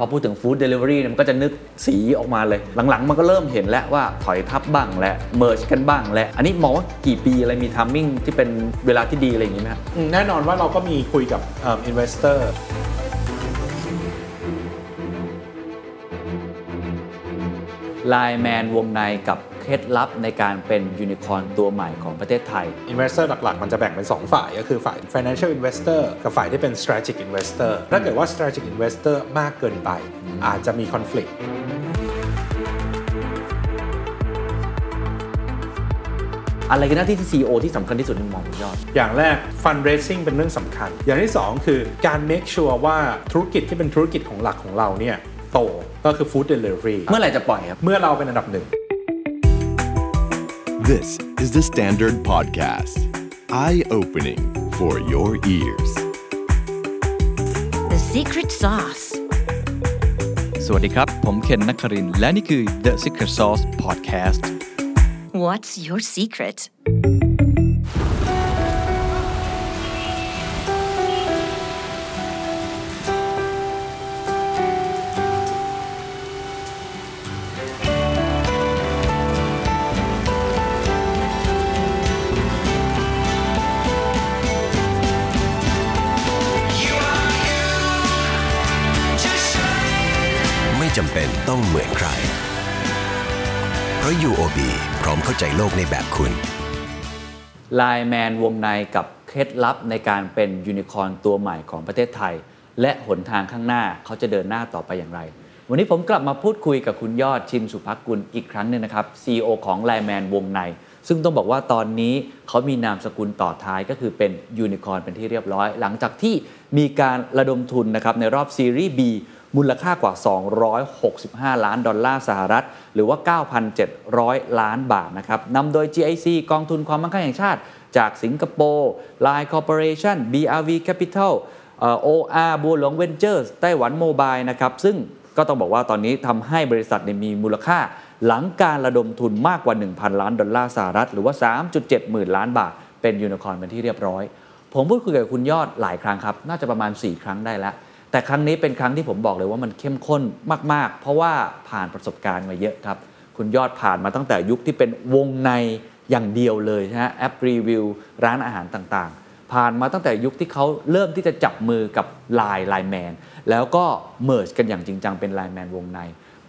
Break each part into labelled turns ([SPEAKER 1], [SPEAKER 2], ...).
[SPEAKER 1] พอพูดถึง food delivery มันก็จะนึกสีออกมาเลย หลังๆ มันก็เริ่มเห็นแล้วว่าถอยทับบ้างและ merge กันบ้างและ อันนี้มองว่ากี่ปีอะไรมี timing ที่เป็นเวลาที่ดีอะไรอย่างนี้ไหมครับ
[SPEAKER 2] อืมแน่นอนว่าเราก็มีคุยกับ
[SPEAKER 1] investor LINE MAN Wongnai กับ เคล็ดลับในการเป็นยูนิคอร์นตัวใหม่ของประเทศไทย
[SPEAKER 2] investor หลักๆ มันจะแบ่งเป็น 2 ฝ่าย ก็คือฝ่าย financial investor กับฝ่ายที่เป็น strategic investor ถ้าเกิดว่า strategic investor มากเกินไป อาจจะมี conflict
[SPEAKER 1] อะไรกันนะที่ CEO ที่สำคัญที่สุดในมุมมองคุณยอด
[SPEAKER 2] อย่างแรก fundraising เป็นเรื่องสำคัญ อย่างที่ 2 คือการ make sure ว่าธุรกิจที่เป็นธุรกิจของหลักของเราเนี่ยโตก็คือ food delivery
[SPEAKER 1] เมื่อไหร่จะปล่อยครับ
[SPEAKER 2] เมื่อเราเป็นอันดับหนึ่ง
[SPEAKER 3] This is the Standard Podcast. Eye opening for your ears.
[SPEAKER 4] The secret sauce.
[SPEAKER 5] สวัสดีครับ ผมเคนนักครินทร์และนี่คือ The Secret Sauce Podcast
[SPEAKER 4] What's your secret?
[SPEAKER 6] ต้องเหมือนใคร เพราะ UOB พร้อมเข้าใจโลกในแบบคุณ
[SPEAKER 1] ไลแมนวงในกับเคล็ดลับในการเป็นยูนิคอร์นตัวใหม่ของประเทศไทย และหนทางข้างหน้าเขาจะเดินหน้าต่อไปอย่างไร วันนี้ผมกลับมาพูดคุยกับคุณยอดชินสุภกุลอีกครั้งหนึ่งนะครับ CEO ของไลแมนวงใน ซึ่งต้องบอกว่าตอนนี้เขามีนามสกุลต่อท้ายก็คือเป็นยูนิคอร์นเป็นที่เรียบร้อย หลังจากที่มีการระดมทุนนะครับในรอบซีรีส์ B มูลค่ากว่า 265 ล้านดอลลาร์สหรัฐ หรือว่า 9,700 ล้านบาทนะครับนำโดย GIC กองทุนความมั่งคั่งแห่งชาติ จากสิงคโปร์ Line Corporation BRV Capital OR บัวหลวง Ventures Taiwan Mobile นะครับ ซึ่งก็ต้องบอกว่าตอนนี้ทำให้บริษัทมีมูลค่าหลังการระดมทุนมากกว่า 1,000 ล้านดอลลาร์สหรัฐ หรือว่า 3.7 หมื่นล้านบาท เป็นยูนิคอร์นเป็นที่เรียบร้อย ผมพูดคุยกับคุณยอดหลายครั้งครับ น่าจะประมาณ 4 ครั้งได้แล้ว แต่ครั้งนี้เป็นครั้งที่ผมบอกเลยว่ามันเข้มข้นมาก ๆ เพราะว่าผ่านประสบการณ์มาเยอะครับ คุณยอดผ่านมาตั้งแต่ยุคที่เป็นวงในอย่างเดียวเลยนะฮะแอปรีวิวร้านอาหารต่างๆ ผ่านมาตั้งแต่ยุคที่เขาเริ่มที่จะจับมือกับ Line Line Man แล้วก็ merge กันอย่างจริงจังเป็น Line Man วงใน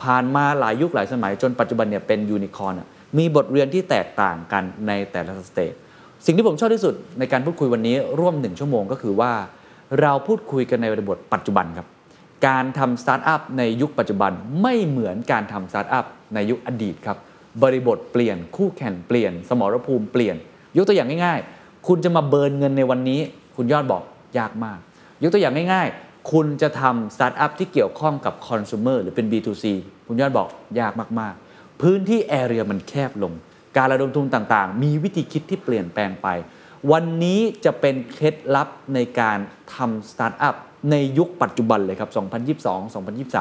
[SPEAKER 1] ผ่านมาหลายยุคหลายสมัยจนปัจจุบันเนี่ยเป็นยูนิคอร์นมีบทเรียนที่แตกต่างกันในแต่ละ stage สิ่งที่ผมชอบที่สุดในการพูดคุยวันนี้ร่วมหนึ่งชั่วโมงก็คือว่า เราพูดคุยกันในบริบทปัจจุบันครับ การทำสตาร์ทอัพในยุคปัจจุบันไม่เหมือนการทำสตาร์ทอัพในยุคอดีตครับ บริบทเปลี่ยนคู่แข่งเปลี่ยน สมรภูมิเปลี่ยน ยกตัวอย่างง่าย ๆ คุณจะมา burn เงินในวันนี้ คุณยอดบอกยากมาก ยกตัวอย่างง่าย ๆ คุณจะทำสตาร์ทอัพที่เกี่ยวข้องกับคอน sumer หรือเป็น B2C คุณยอดบอกยากมากๆ พื้นที่ area มันแคบลง การระดมทุนต่างๆ มีวิธีคิดที่เปลี่ยนแปลงไป วันนี้จะเป็นเคล็ดลับในการทำสตาร์ทอัพในยุคปัจจุบันเลยครับ 2022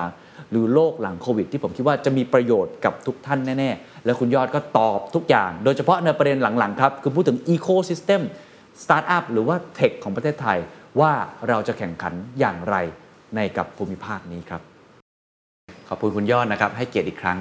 [SPEAKER 1] 2023 หรือโลกหลังโควิด ที่ผมคิดว่าจะมีประโยชน์กับทุกท่านแน่ ๆ แล้วคุณยอดก็ตอบทุกอย่าง โดยเฉพาะในประเด็นหลัง ๆ ครับ คือพูดถึง Ecosystem สตาร์ทอัพหรือว่า tech ของประเทศไทย ว่าเราจะแข่งขันอย่างไรในกับภูมิภาคนี้ครับ ขอบคุณคุณยอดนะครับ ให้เกียรติอีกครั้ง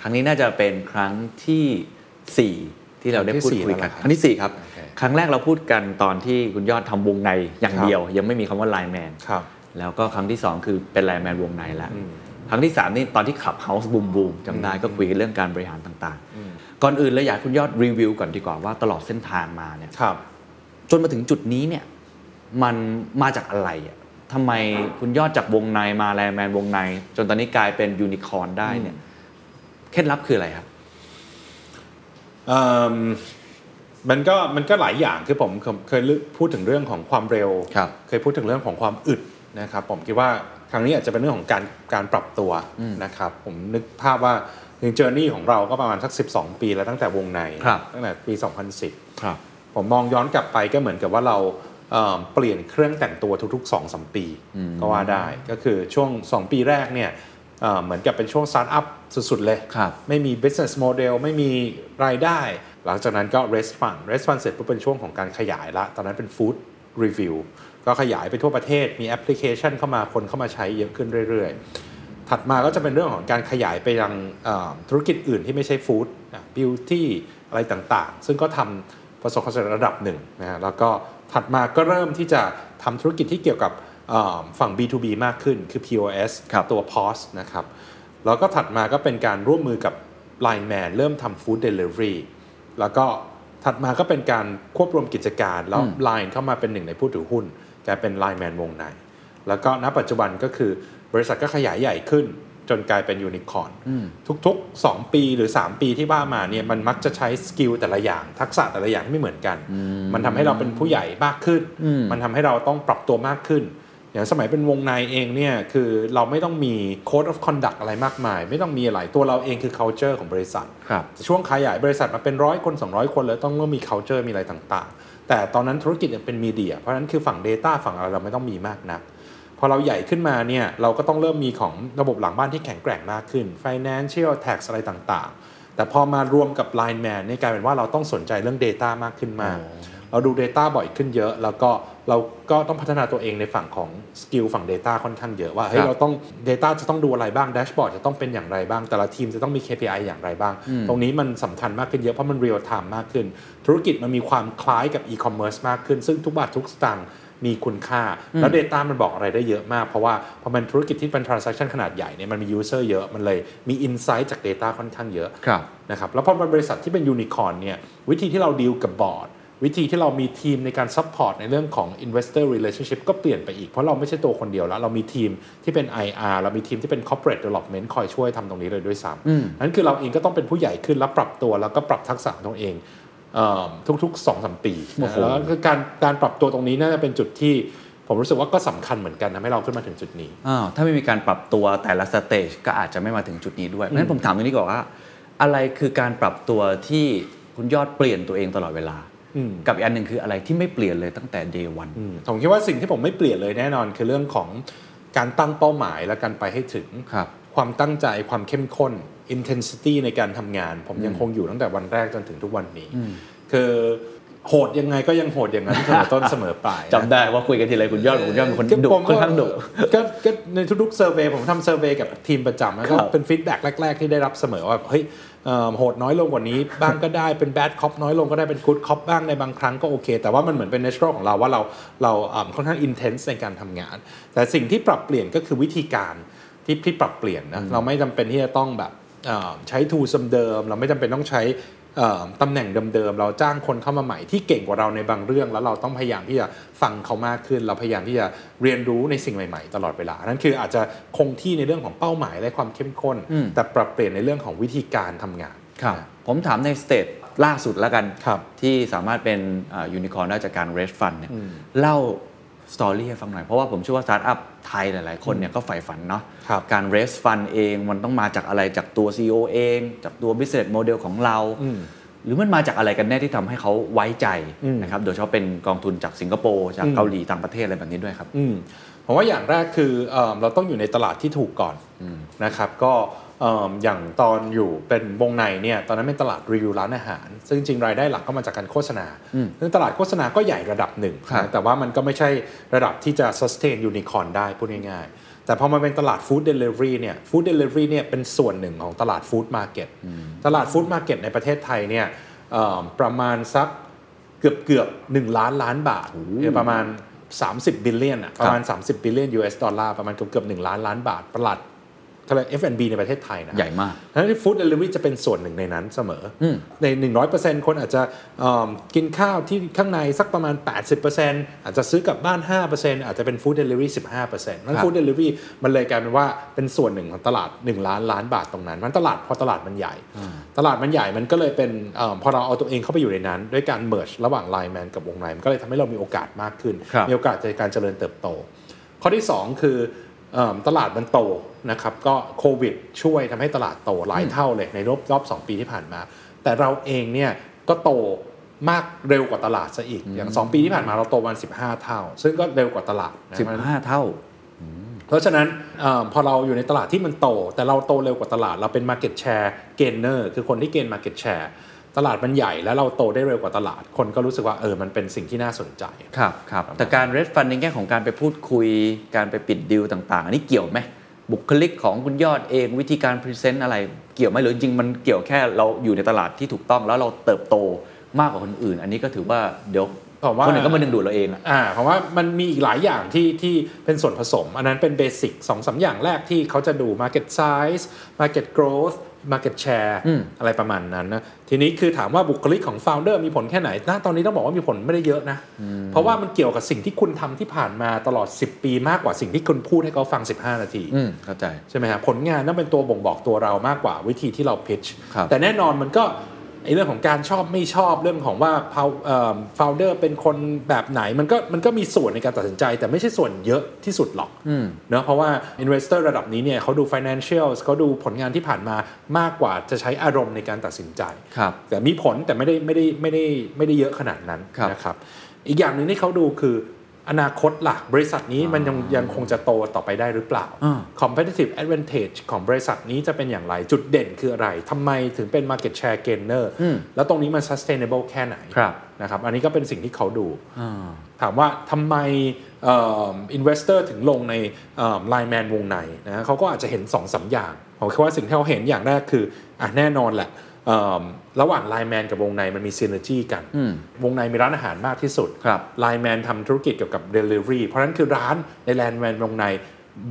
[SPEAKER 1] ครั้งนี้น่าจะเป็นครั้งที่ 4 ที่เราได้พูดคุยกัน
[SPEAKER 2] ค
[SPEAKER 1] ค
[SPEAKER 2] รั้
[SPEAKER 1] รั้
[SPEAKER 2] ง
[SPEAKER 1] ง
[SPEAKER 2] ที่
[SPEAKER 1] ที่
[SPEAKER 2] สี่
[SPEAKER 1] 4 ครับ
[SPEAKER 2] โอเค
[SPEAKER 1] ครั้งแรกเราพูดกันตอนที่คุณยอดทำวงในอย่างเดียว ยังไม่มีคำว่าไลน์แมน
[SPEAKER 2] ครับ
[SPEAKER 1] แล้วก็ครั้งที่ 2 คือเป็นไลน์แมนวงในแล้ว
[SPEAKER 2] อืม
[SPEAKER 1] ครั้งที่ 3 นี่ตอนที่ขับเฮาส์บูมบูมจำได้ก็คุยกันเรื่องการบริหารต่างๆ ก่อนอื่นเลยอยากให้คุณยอดรีวิวก่อนดีกว่าว่าตลอดเส้นทางมาเนี่ย
[SPEAKER 2] ครับ
[SPEAKER 1] จนมาถึงจุดนี้เนี่ยมันมาจากอะไรอะทำไมคุณยอดจากวงในมา LINE MAN Wongnai จนตอนนี้กลายเป็นยูนิคอร์นได้เนี่ยเคล็ดลับคืออะไรครับ
[SPEAKER 2] เอิ่ มมันก็มันก็หลายอย่างคือผมผมเคยพูดถึงเรื่องของความเร็ว
[SPEAKER 1] ครับ
[SPEAKER 2] เคยพูดถึงเรื่องของความอึดนะครับ ผมคิดว่าครั้งนี้อาจจะเป็นเรื่องของการการปรับตัวนะครับ ผมนึกภาพว่าจริง journey ของเราก็ประมาณสัก 12 ปีแล้วตั้งแต่วงใน
[SPEAKER 1] ครับ
[SPEAKER 2] ตั้งแต่ปี 2010
[SPEAKER 1] ครับ
[SPEAKER 2] ผมมองย้อนกลับไปก็เหมือนกับว่าเราเอ่อเปลี่ยนเครื่องแต่งตัวทุกๆ2อสปีก็ว่าได้ ก็คือช่วง 2 ปีแรกเนี่ย เอ่อเหมือนกับเป็นช่วงสตาร์ทอัพสุดๆเลย
[SPEAKER 1] ครับ
[SPEAKER 2] ไม่มี business model ไม่มีรายได้ หลังจากนั้นก็ raise fund raise fund เสร็จปุ๊บเป็นช่วงของการขยายละ ตอนนั้นเป็น food review ก็ขยายไปทั่วประเทศ มีแอปพลิเคชันเข้ามาคนเข้ามาใช้เยอะขึ้นเรื่อยๆ ถัดมาก็จะเป็นเรื่องของการขยายไปยังเอ่อธุรกิจอื่นที่ไม่ใช่ฟู้ดบิวตี้อะไรต่างๆ ซึ่งก็ทำประสบความสำเร็จระดับหนึ่งนะฮะแล้วก็ถัดมาก็เริ่มที่จะทำธุรกิจที่เกี่ยวกับเอ่อ ฝั่ง B2B มากขึ้นคือ POS
[SPEAKER 1] ครับ
[SPEAKER 2] ตัว POS นะครับ แล้วก็ถัดมาก็เป็นการร่วมมือกับ Line Man เริ่มทำ Food Delivery แล้วก็ถัดมาก็เป็นการควบรวมกิจการ แล้ว Line เข้ามาเป็นหนึ่งในผู้ถือหุ้นกลายเป็น Line Man วงใน แล้วก็ณปัจจุบันก็คือบริษัทก็ขยายใหญ่ขึ้นจนกลายเป็นยูนิคอร์นทุกๆ 2 ปีหรือ 3 ปีที่ว่ามาเนี่ยมันมักจะใช้ skill แต่ละอย่าง ทักษะแต่ละอย่างที่ไม่เหมือนกัน มันทำให้เราเป็นผู้ใหญ่มากขึ้น มันทำให้เราต้องปรับตัวมากขึ้น อย่างสมัยเป็นวงในเองเนี่ยคือเราไม่ต้องมี code of conduct อะไรมากมาย ไม่ต้องมีอะไรตัวเราเองคือ culture ของบริษัท
[SPEAKER 1] ครับ
[SPEAKER 2] ช่วงขยายบริษัทมาเป็นร้อยคน 200 คนแล้วต้องเริ่มมี culture มีอะไรต่างๆ แต่ตอนนั้นธุรกิจยังเป็น media เพราะฉะนั้นคือฝั่ง Data ฝั่งอะไรเราไม่ต้องมีมากนักพอเราใหญ่ขึ้นมาเนี่ยเราก็ต้องเริ่มมีของระบบหลังบ้านที่แข็งแกร่งมากขึ้น financial tax อะไรต่างๆ แต่พอมารวมกับ Line Man เนี่ยกลายเป็นว่าเราต้องสนใจเรื่อง Data มากขึ้นมากเราดู Data บ่อยขึ้นเยอะ แล้วก็ เราก็ต้องพัฒนาตัวเองในฝั่งของสกิลฝั่ง Data ค่อนข้างเยอะว่าเฮ้
[SPEAKER 1] ค
[SPEAKER 2] ย
[SPEAKER 1] รับ
[SPEAKER 2] เราต้อง Data จะต้องดูอะไรบ้างแดชบอร์ดจะต้องเป็นอย่างไรบ้าง แต่ละทีมจะต้องมี KPI อย่างไรบ้าง ตรงนี้มันสำคัญมากขึ้นเยอะ เพราะมัน real time มากขึ้น ธุรกิจมันมีความคล้ายกับ e-commerce มากขึ้น ซึ่งทุกบาททุกสตางค์มีคุณค่า แล้ว Data มันบอกอะไรได้เยอะมาก เพราะว่าพอมันธุรกิจที่เป็น transaction ขนาดใหญ่เนี่ยมันมี user เยอะมันเลยมี insight จาก Data ค่อนข้างเยอะ
[SPEAKER 1] ครับ
[SPEAKER 2] นะครับแล้วพอเป็นบริษัทที่เป็นยูนิคอร์นเนี่ยวิธีที่เราดีลกับบอร์ด วิธีที่เรามีทีมในการ support ในเรื่องของ investor relationship ก็เปลี่ยนไปอีก เพราะเราไม่ใช่ตัวคนเดียวแล้ว เรามีทีมที่เป็น IR เรามีทีมที่เป็น corporate development คอยช่วยทำตรงนี้เลยด้วยซ้ำนั้นคือเราเองก็ต้องเป็นผู้ใหญ่ขึ้นแล้วปรับตัวแล้วก็ปรับทักษะของตัวเองเอ่อทุกๆ2อสปี
[SPEAKER 1] โอ้โห
[SPEAKER 2] แล้วก็การการปรับตัวตรงนี้น่าจะเป็นจุดที่ผมรู้สึกว่าก็สำคัญเหมือนกันทำให้เราขึ้นมาถึงจุดนี้
[SPEAKER 1] อ้าวถ้าไม่มีการปรับตัวแต่ละสเตจก็อาจจะไม่มาถึงจุดนี้ด้วยเพราะฉะนั้นผมถามตรงนี้ก่อนว่า อะไรคือการปรับตัวที่คุณยอดเปลี่ยนตัวเองตลอดเวลา
[SPEAKER 2] อืม
[SPEAKER 1] กับอีกอันหนึ่งคืออะไรที่ไม่เปลี่ยนเลยตั้งแต่ day one
[SPEAKER 2] อืมผมคิดว่าสิ่งที่ผมไม่เปลี่ยนเลยแน่นอน คือเรื่องของการตั้งเป้าหมายและการไปให้ถึง
[SPEAKER 1] ครับ
[SPEAKER 2] ความตั้งใจความเข้มข้น intensity ในการทำงาน ผมยังคงอยู่ตั้งแต่วันแรกจนถึงทุกวันนี้ คือโหดยังไงก็ยังโหดอย่างนั้นเสมอต้นเสมอปลายนะ
[SPEAKER 1] จำได้ว่าคุยกันทีไรคุณยอดคุณยอดเป็นคนดุ
[SPEAKER 2] ผม
[SPEAKER 1] ค่อนข้างดุ
[SPEAKER 2] ก็ก็ในทุกๆ survey ผมทำ survey กับทีมประจำแล้วก็
[SPEAKER 1] ครับ
[SPEAKER 2] เป็น feedback แรก ๆ ที่ได้รับเสมอว่าเฮ้ยเอ่อ โหดน้อยลงกว่านี้ บ้างก็ได้เป็น bad cop น้อยลงก็ได้เป็น good cop บ้างในบางครั้งก็โอเค แต่ว่ามันเหมือนเป็น natural ของเราว่าเราเราค่อนข้าง intense ในการทำงาน แต่สิ่งที่ปรับเปลี่ยนก็คือวิธีการที่ที่ปรับเปลี่ยนนะเราไม่จำเป็นที่จะต้องแบบใช้ tools เดิม เราไม่จำเป็นต้องใช้ ตำแหน่งเดิมๆ เราจ้างคนเข้ามาใหม่ที่เก่งกว่าเราในบางเรื่อง แล้วเราต้องพยายามที่จะฟังเขามากขึ้น เราพยายามที่จะเรียนรู้ในสิ่งใหม่ๆ ตลอดเวลา นั่นคืออาจจะคงที่ในเรื่องของเป้าหมายและความเข้มข้น แต่ปรับเปลี่ยนในเรื่องของวิธีการทำงาน
[SPEAKER 1] ครับผมถามใน stageล่าสุดแล้วกัน
[SPEAKER 2] ครับ
[SPEAKER 1] ที่สามารถเป็นยูนิคอร์นได้จากการ raise fund เนี่ยเล่า story ให้ฟังหน่อย เพราะว่าผมเชื่อว่าสตาร์ทอัพไทยหลาย ๆ คนเนี่ยก็ใฝ่ฝันเนาะ
[SPEAKER 2] ครับ
[SPEAKER 1] การ raise fund เองมันต้องมาจากอะไรจากตัว CEO เอง จากตัว business model ของเรา หรือมันมาจากอะไรกันแน่ที่ทำให้เขาไว้ใจนะครับโดยเฉพาะเป็นกองทุนจากสิงคโปร์จากเกาหลีต่างประเทศอะไรแบบนี้ด้วยครับ
[SPEAKER 2] อืมผมว่าอย่างแรกคือเออเราต้องอยู่ในตลาดที่ถูกก่อนนะครับก็เอิ่มอย่างตอนอยู่เป็นวงในเนี่ยตอนนั้นเป็นตลาดรีวิวร้านอาหาร ซึ่งจริงๆรายได้หลักก็มาจากการโฆษณาซึ่งตลาดโฆษณาก็ใหญ่ระดับหนึ่ง
[SPEAKER 1] ครับ
[SPEAKER 2] นะแต่ว่ามันก็ไม่ใช่ระดับที่จะ sustain unicorn ได้พูดง่ายๆ แต่พอมาเป็นตลาด food delivery เนี่ย food delivery เนี่ยเป็นส่วนหนึ่งของตลาด food market ตลาด food market ในประเทศไทยเนี่ยเอิ่มประมาณสักเกือบเกือบหนึ่งล้านล้านบาทเนี่ยประมาณ 30 บิลเลียนอะประมาณ 30 บิลเลียน US ดอลลาร์ประมาณเกือบเกือบหนึ่งล้านล้านบาทตลาด เขาเรียก F&B ในประเทศไทยนะ
[SPEAKER 1] ใหญ่มาก
[SPEAKER 2] ดังนั้น food delivery จะเป็นส่วนหนึ่งในนั้นเสมอใน 100%คนอาจจะเอิ่มกินข้าวที่ข้างในสักประมาณ 80%อาจจะซื้อกลับบ้าน 5%อาจจะเป็น food delivery 15%นั้น
[SPEAKER 1] ครับ
[SPEAKER 2] food delivery มันเลยกลายเป็นว่าเป็นส่วนหนึ่งของตลาด 1 ล้านล้านบาทตรงนั้นมันตลาดพอตลาดมันใหญ่ ตลาดมันใหญ่มันก็เลยเป็นเออพอเราเอาตัวเองเข้าไปอยู่ในนั้น ด้วยการ merge ระหว่าง LINE MAN กับวงในมันก็เลยทำให้เรามีโอกาสมากขึ้น
[SPEAKER 1] ครับ
[SPEAKER 2] มีโอกาสในการเจริญเติบโต ข้อที่ 2 คือเอิ่ม ตลาดมันโตนะครับก็โควิดช่วยทำให้ตลาดโตหลายเท่าเลยในรอบรอบ2ปีที่ผ่านมา แต่เราเองเนี่ยก็โตมากเร็วกว่าตลาดซะอีก อย่าง 2 ปีที่ผ่านมาเราโตวัน 15 เท่า ซึ่งก็เร็วกว่าตลาดนะ
[SPEAKER 1] 15 เท่า
[SPEAKER 2] เพราะฉะนั้นเออพอเราอยู่ในตลาดที่มันโต แต่เราโตเร็วกว่าตลาด เราเป็น Market Share Gainer คือคนที่เกณฑ์ Market Share ตลาดมันใหญ่แล้วเราโตได้เร็วกว่าตลาด คนก็รู้สึกว่าเออมันเป็นสิ่งที่น่าสนใจ
[SPEAKER 1] ครับครับแต่การเรสฟันในแง่ของการไปพูดคุย การไปปิดดีลต่างๆ อันนี้เกี่ยวไหมบุคลิกของคุณยอดเองวิธีการพรีเซนต์อะไรเกี่ยวไหมหรือจริงๆมันเกี่ยวแค่เราอยู่ในตลาดที่ถูกต้องแล้วเราเติบโตมากกว่าคนอื่น อันนี้ก็ถือว่าเดี๋ยว
[SPEAKER 2] ผมว่า
[SPEAKER 1] คนอื่นก็มาดึงดูดเราเองอะ
[SPEAKER 2] อ่าเพราะว่ามันมีอีกหลายอย่างที่ที่เป็นส่วนผสม อันนั้นเป็นเบสิกสองสามอย่างแรกที่เขาจะดู Market Size Market Growth Market Share อะไรประมาณนั้นนะทีนี้คือถามว่าบุคลิกของ Founder มีผลแค่ไหนนะตอนนี้ต้องบอกว่ามีผลไม่ได้เยอะนะ เพราะว่ามันเกี่ยวกับสิ่งที่คุณทำที่ผ่านมาตลอด 10 ปีมากกว่าสิ่งที่คุณพูดให้เขาฟัง 15 นาที
[SPEAKER 1] อืมเข้าใจ
[SPEAKER 2] ใช่ไหมครับผลงานต้องเป็นตัวบ่งบอกตัวเรามากกว่าวิธีที่เรา pitch
[SPEAKER 1] ครับ
[SPEAKER 2] แต่แน่นอนมันก็ ไอ้เรื่องของการชอบไม่ชอบเรื่องของว่าฟาวเดอร์เป็นคนแบบไหนมันก็มันก็มีส่วนในการตัดสินใจ แต่ไม่ใช่ส่วนเยอะที่สุดหรอกเนอะเพราะว่า investor ระดับนี้เนี่ยเขาดู financials เขาดูผลงานที่ผ่านมามากกว่าจะใช้อารมณ์ในการตัดสินใจ
[SPEAKER 1] ครับ
[SPEAKER 2] แต่มีผลแต่ไม่ได้ไม่ได้ไม่ได้ไม่ได้เยอะขนาดนั้น
[SPEAKER 1] ครับ
[SPEAKER 2] นะครับ อีกอย่างหนึ่งที่เขาดูคือ อนาคตล่ะ บริษัทนี้มันยังยังคงจะโตต่อไปได้หรือเปล่า
[SPEAKER 1] อ่า
[SPEAKER 2] competitive advantage ของบริษัทนี้จะเป็นอย่างไรจุดเด่นคืออะไรทำไมถึงเป็น market share gainer แล้วตรงนี้มัน sustainable แค่ไหน
[SPEAKER 1] ครับ
[SPEAKER 2] นะครับอันนี้ก็เป็นสิ่งที่เขาดู ถามว่าทำไมเอ่อ investor ถึงลงในเอ่อ line man วงในนะเขาก็อาจจะเห็น2อสาอย่างผมคิดว่าสิ่งที่เขาเห็นอย่างแรกคืออะแน่นอนแหละเอิ่ม ระหว่าง line man กับวงในมันมี synergy กัน วงในมีร้านอาหารมากที่สุด
[SPEAKER 1] ครับ
[SPEAKER 2] LINE MAN ทำธุรกิจเกี่ยวกับ Delivery เพราะฉะนั้นคือร้านใน LINE MAN Wongnai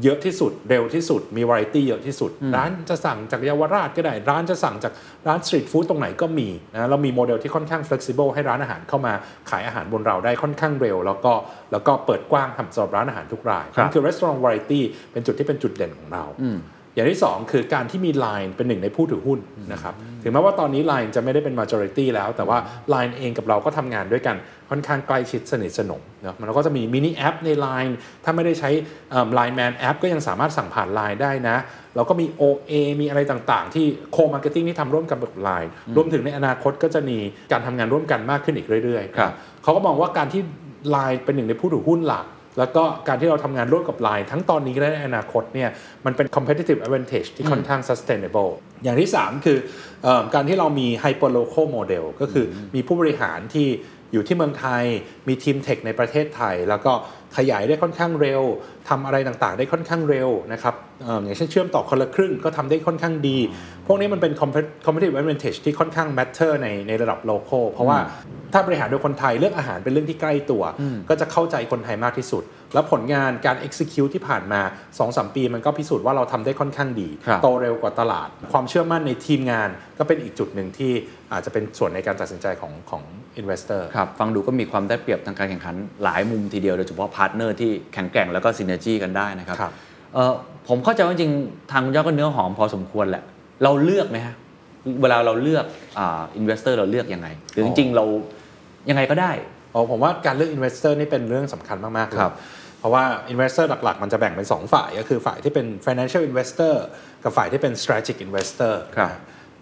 [SPEAKER 2] เยอะที่สุดเร็วที่สุดมีวาไรตี้เยอะที่สุด ร้านจะสั่งจากเยาวราชก็ได้ ร้านจะสั่งจากร้าน street food ตรงไหนก็มีนะเรามีโมเดลที่ค่อนข้าง flexible ให้ร้านอาหารเข้ามาขายอาหารบนเราได้ค่อนข้างเร็ว แล้วก็แล้วก็เปิดกว้างทำสำหรับร้านอาหารทุกราย
[SPEAKER 1] ครับ
[SPEAKER 2] นั่นคือ restaurant variety เป็นจุดที่เป็นจุดเด่นของเรา อย่างที่ 2 คือการที่มี Line เป็นหนึ่งในผู้ถือหุ้นนะครับถึงแม้ว่าตอนนี้ Line จะไม่ได้เป็น majority แล้ว แต่ว่า Line เองกับเราก็ทำงานด้วยกันค่อนข้างใกล้ชิดสนิทสนมเนาะมันก็จะมีมินิแอปใน Line ถ้าไม่ได้ใช้เอิ่ม Line Man แอปก็ยังสามารถสั่งผ่าน Line ได้นะ เราก็มี OA มีอะไรต่างๆ ที่ co-marketing ที่ทำร่วมกันกับ Line รวมถึงในอนาคตก็จะมีการทำงานร่วมกันมากขึ้นอีกเรื่อยๆ
[SPEAKER 1] ครับ
[SPEAKER 2] เขาก็มองว่าการที่ Line เป็นหนึ่งในผู้ถือหุ้นหลัก แล้วก็การที่เราทำงานร่วมกับ Line ทั้งตอนนี้และในอนาคตเนี่ยมันเป็น competitive advantage ที่ค่อนข้าง sustainable อย่างที่ 3 คือเออการที่เรามี hyper local model ก็คือมีผู้บริหารที่อยู่ที่เมืองไทย มีทีมเทคในประเทศไทย แล้วก็ ขยายได้ค่อนข้างเร็วทำอะไรต่างๆ ได้ค่อนข้างเร็วนะครับเอิ่มอย่างเช่นเชื่อมต่อคนละครึ่งก็ทำได้ค่อนข้างดี พวกนี้มันเป็น compet- competitive advantage ที่ค่อนข้าง matter ในในระดับ local เพราะว่าถ้าบริหารโดยคนไทยเรื่องอาหารเป็นเรื่องที่ใกล้ตัว ก็จะเข้าใจคนไทยมากที่สุด แล้วผลงานการ execute ที่ผ่านมา 2-3 ปีมันก็พิสูจน์ว่าเราทำได้ค่อนข้างดี
[SPEAKER 1] ครับ
[SPEAKER 2] โตเร็วกว่าตลาด ความเชื่อมั่นในทีมงานก็เป็นอีกจุดหนึ่งที่อาจจะเป็นส่วนในการตัดสินใจของของ investor
[SPEAKER 1] ครับฟังดูก็มีความได้เปรียบทางการแข่งขันหลายมุมทีเดียวโดยเฉพาะ partner ที่แข็งแกร่งแล้วก็ synergy กันได้นะครับ
[SPEAKER 2] ครับ
[SPEAKER 1] เอ่อผมเข้าใจว่าจริงๆทางคุณยอดก็เนื้อหอมพอสมควรแหละ เราเลือกไหมฮะเวลาเราเลือกอ่าอินเวสเตอร์เราเลือกยังไงหรือจริงๆเรายังไงก็ได้
[SPEAKER 2] อ๋อผมว่าการเลือก investor นี่เป็นเรื่องสำคัญมากๆเลย
[SPEAKER 1] ครับ
[SPEAKER 2] เพราะว่า investor หลัก ๆ มันจะแบ่งเป็น 2 ฝ่าย ก็คือฝ่ายที่เป็น financial investor กับฝ่ายที่เป็น strategic investor
[SPEAKER 1] ครับ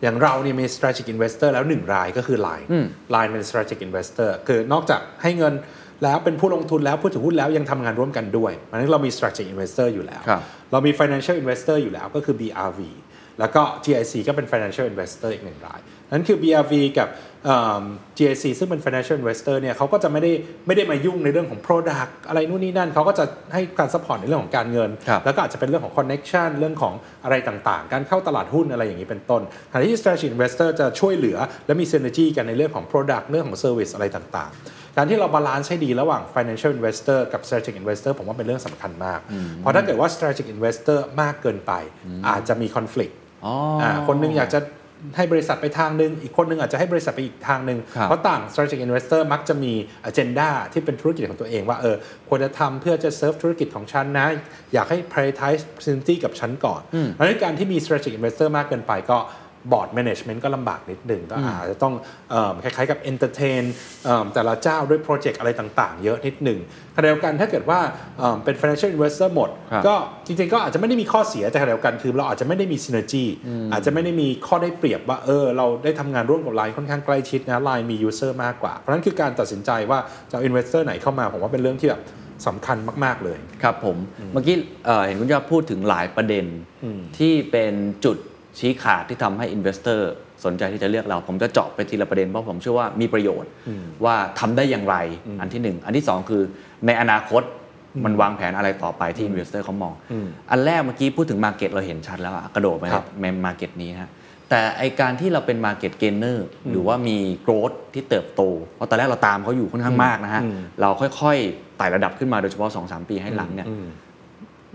[SPEAKER 2] อย่างเราเนี่ยมี strategic investor แล้ว 1 รายก็คือ Line Line เป็น strategic investor คือนอกจากให้เงิน แล้วเป็นผู้ลงทุนแล้วผู้ถือหุ้นแล้วยังทำงานร่วมกันด้วยมันนั้นเรามี strategic investor อยู่แล้ว
[SPEAKER 1] ครับ
[SPEAKER 2] เรามี financial investor อยู่แล้วก็คือ BRV แล้วก็ GIC ก็เป็น financial investor อีกหนึ่งรายนั่นคือ BRV กับเอิ่ม GIC ซึ่งเป็น financial investor เนี่ยเขาก็จะไม่ได้ไม่ได้มายุ่งในเรื่องของ product อะไรนู่นนี่นั่นเขาก็จะให้การ support ในเรื่องของการเงิน
[SPEAKER 1] ครับ
[SPEAKER 2] แล้วก็อาจจะเป็นเรื่องของ connection เรื่องของอะไรต่างๆ การเข้าตลาดหุ้นอะไรอย่างนี้เป็นต้นขณะที่ strategic investor จะช่วยเหลือและมี synergy กันในเรื่องของ product เรื่องของ service อะไรต่างๆ การที่เรา balance ให้ดีระหว่าง financial investor กับ strategic investor ผมว่าเป็นเรื่องสำคัญมาก เพราะถ้าเกิดว่า strategic investor มากเกินไป อาจจะมี conflict
[SPEAKER 1] อ๋ออ่า
[SPEAKER 2] คนหนึงอยากจะให้บริษัทไปทางหนึ่งอีกคนหนึงอาจจะให้บริษัทไปอีกทางหนึ่ง
[SPEAKER 1] ครับ
[SPEAKER 2] เพราะต่าง strategic investor มักจะมี agenda ที่เป็นธุรกิจของตัวเองว่าเออควรจะทำเพื่อจะ serve ธุรกิจของฉันนะ อยากให้ prioritize opportunity กับฉันก่อนเพราะฉะนั้นการที่มี strategic investor มากเกินไปก็ บอร์ด management ก็ลำบากนิดหนึ่งก็อาจจะต้องเอิ่มคล้ายๆกับ entertain เอิ่มแต่ละเจ้าด้วยโปรเจกต์อะไรต่างๆ เยอะนิดหนึ่งขณะเดียวกันถ้าเกิดว่าเอิ่มเป็น financial investor หมด
[SPEAKER 1] ครับ
[SPEAKER 2] ก็จริงๆ ก็อาจจะไม่ได้มีข้อเสียแต่ขณะเดียวกันคือเราอาจจะไม่ได้มี synergy อาจจะไม่ได้มีข้อได้เปรียบว่าเออเราได้ทำงานร่วมกับ Line ค่อนข้างใกล้ชิดนะ Line มี user มากกว่า เพราะฉะนั้นคือการตัดสินใจว่าจะเอา investor ไหนเข้ามาผมว่าเป็นเรื่องที่แบบสำคัญมาก ๆเลย
[SPEAKER 1] ครับผมเมื่อกี้เอ่อเห็นคุณยอดพูดถึงหลายประเด็นที่เป็นจุด ชี้ขาดที่ทำให้ investors นใจที่จะเลือกเรา ผมจะเจาะไปทีละประเด็นเพราะผมเชื่อว่ามีประโยชน์ว่าทำได้อย่างไรอันที่หนึ่งอันที่สองคือในอนาคตมันวางแผนอะไรต่อไปที่ investor เขามอง
[SPEAKER 2] อืม
[SPEAKER 1] อันแรกเมื่อกี้พูดถึง market เราเห็นชัดแล้วอะกระโดดไป
[SPEAKER 2] ครับ
[SPEAKER 1] ใน market นี้ฮะแต่ไอการที่เราเป็น market gainer หรือว่ามี growth ที่เติบโต เพราะตอนแรกเราตามเขาอยู่ค่อนข้างมากนะฮะ
[SPEAKER 2] อืม
[SPEAKER 1] เราค่อยๆไต่ระดับขึ้นมาโดยเฉพาะ 2-3 ปีให้หลังเนี่ย
[SPEAKER 2] อืม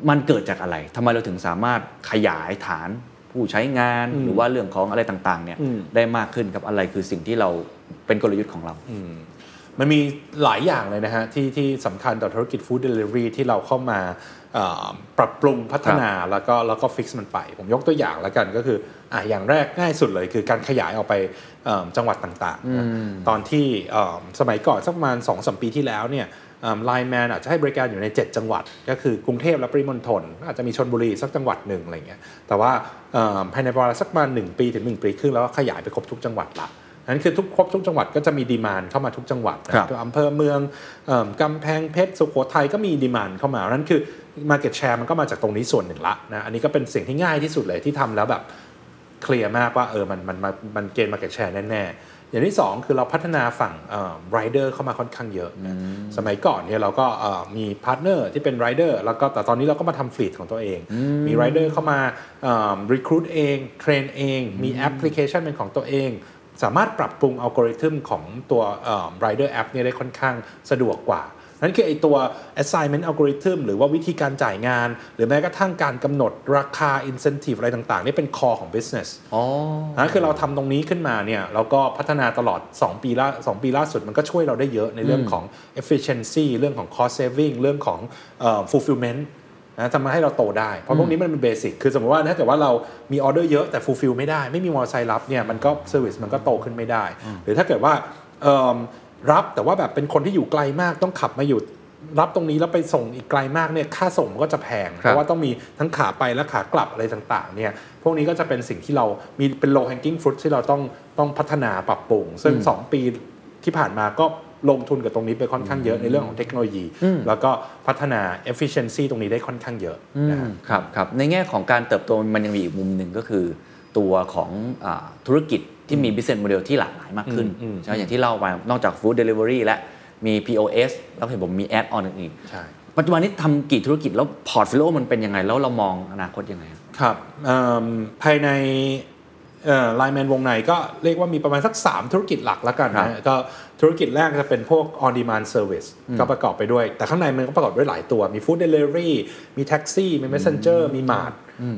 [SPEAKER 1] มันเกิดจากอะไร ทำไมเราถึงสามารถขยายฐาน ผู้ใช้งาน
[SPEAKER 2] อืม
[SPEAKER 1] หรือว่าเรื่องของอะไรต่างๆเนี่ย
[SPEAKER 2] อืม
[SPEAKER 1] ได้มากขึ้นครับอะไรคือสิ่งที่เราเป็นกลยุทธ์ของเรา
[SPEAKER 2] มันมีหลายอย่างเลยนะฮะที่ที่สำคัญต่อธุรกิจ food delivery ที่เราเข้ามาเอ่อปรับปรุงพัฒนาแล้วก็แล้วก็ fix มันไป ผมยกตัวอย่างแล้วกันก็คืออะอย่างแรกง่ายสุดเลยคือการขยายออกไปเอิ่มจังหวัดต่างๆนะตอนที่เอิ่มสมัยก่อนสักประมาณ2อสปีที่แล้วเนี่ย LINE MAN อาจจะให้บริการอยู่ใน 7 จังหวัด ก็คือกรุงเทพและปริมณฑลอาจจะมีชลบุรีสักจังหวัดหนึ่งอะไรเงี้ยแต่ว่าเอิ่มภายในเวลาสักประมาณ1ปีถึง 1 ปีครึ่งแล้วก็ขยายไปครบทุกจังหวัดละนั้นคือทุกครบทุกจังหวัดก็จะมี demand เข้ามาทุกจังหวัดนะครับอำเภอเมืองเอิ่มกำแพงเพชรสุโขทัยก็มี demand เข้ามานั่นคือ Market Share มันก็มาจากตรงนี้ส่วนหนึ่งละนะอันนี้ก็เป็นสิ่งที่ง่ายที่สุดเลยที่ทำแล้วแบบ clear มากว่าเออมันมันมันมัน gain Market Share แน่ๆ อย่างที่สองคือเราพัฒนาฝั่งไรเดอร์เข้ามาค่อนข้างเยอะนะสมัยก่อนเนี่ยเราก็เอ่อมี partner ที่เป็นไรเดอร์แล้วก็แต่ตอนนี้เราก็มาทำ fleet ของตัวเอง มีไรเดอร์เข้ามา recruit เอง train เอง มีแอปพลิเคชันเป็นของตัวเอง สามารถปรับปรุงอัลกอริทึมของตัวเอ่อ Rider App เนี่ยได้ค่อนข้างสะดวกกว่า นั่นคือไอตัว assignment algorithm หรือว่าวิธีการจ่ายงาน หรือแม้กระทั่งการกำหนดราคา incentive อะไรต่างๆ นี่เป็น core ของ business
[SPEAKER 1] อ๋อ
[SPEAKER 2] นั่นคือเราทำตรงนี้ขึ้นมาเนี่ยเราก็พัฒนาตลอด 2 ปีล่า2ปีล่าสุดมันก็ช่วยเราได้เยอะในเรื่องของ efficiency เรื่องของ cost saving เรื่องของเอ่อ fulfillment นะทำให้เราโตได้ เพราะพวกนี้มันเป็นเบสิก คือสมมติว่าถ้าเกิดว่าเรามีออเดอร์เยอะแต่ fulfill ไม่ได้ ไม่มีมอเตอร์ไซค์รับเนี่ยมันก็ service มันก็โตขึ้นไม่ได้ หรือถ้าเกิดว่าเอิ่ม รับแต่ว่าแบบเป็นคนที่อยู่ไกลมากต้องขับมาอยู่รับตรงนี้แล้วไปส่งอีกไกลมากเนี่ยค่าส่งมันก็จะแพง เพราะว่าต้องมีทั้งขาไปและขากลับอะไรต่างๆเนี่ยพวกนี้ก็จะเป็นสิ่งที่เรามีเป็น low hanging fruit ที่เราต้องต้องพัฒนาปรับปรุง ซึ่ง 2 ปีที่ผ่านมาก็ลงทุนกับตรงนี้ไปค่อนข้างเยอะในเรื่องของเทคโนโลยี แล้วก็พัฒนา efficiency ตรงนี้ได้ค่อนข้างเยอะนะฮะ
[SPEAKER 1] ครับครับในแง่ของการเติบโตมันยังมีอีกมุมหนึ่งก็คือ ตัวของอาธุรกิจที่มี business model ที่หลากหลายมากขึ้น
[SPEAKER 2] อืม
[SPEAKER 1] ใช่ไหมอย่างที่เล่าไปนอกจาก food delivery และมี POS แล้วเห็นผมมี add on อื่น
[SPEAKER 2] ใช่
[SPEAKER 1] ๆปัจจุบันนี้ทำกี่ธุรกิจแล้วพอร์ต o l โ o มันเป็นยังไง แล้วเรามองอนาคตยังไง ครับ
[SPEAKER 2] ครับเอิ่มภายใน ไลน์แมนวงในก็เรียกว่ามีประมาณสัก 3 ธุรกิจหลักแล้วกัน
[SPEAKER 1] ครั
[SPEAKER 2] นะ
[SPEAKER 1] บ
[SPEAKER 2] ก็ธุรกิจแรกจะเป็นพวก on demand service ก็ประกอบไปด้วย แต่ข้างในมันก็ประกอบด้วยหลายตัว มี food delivery มีแท็กซี่ มี messenger มี mart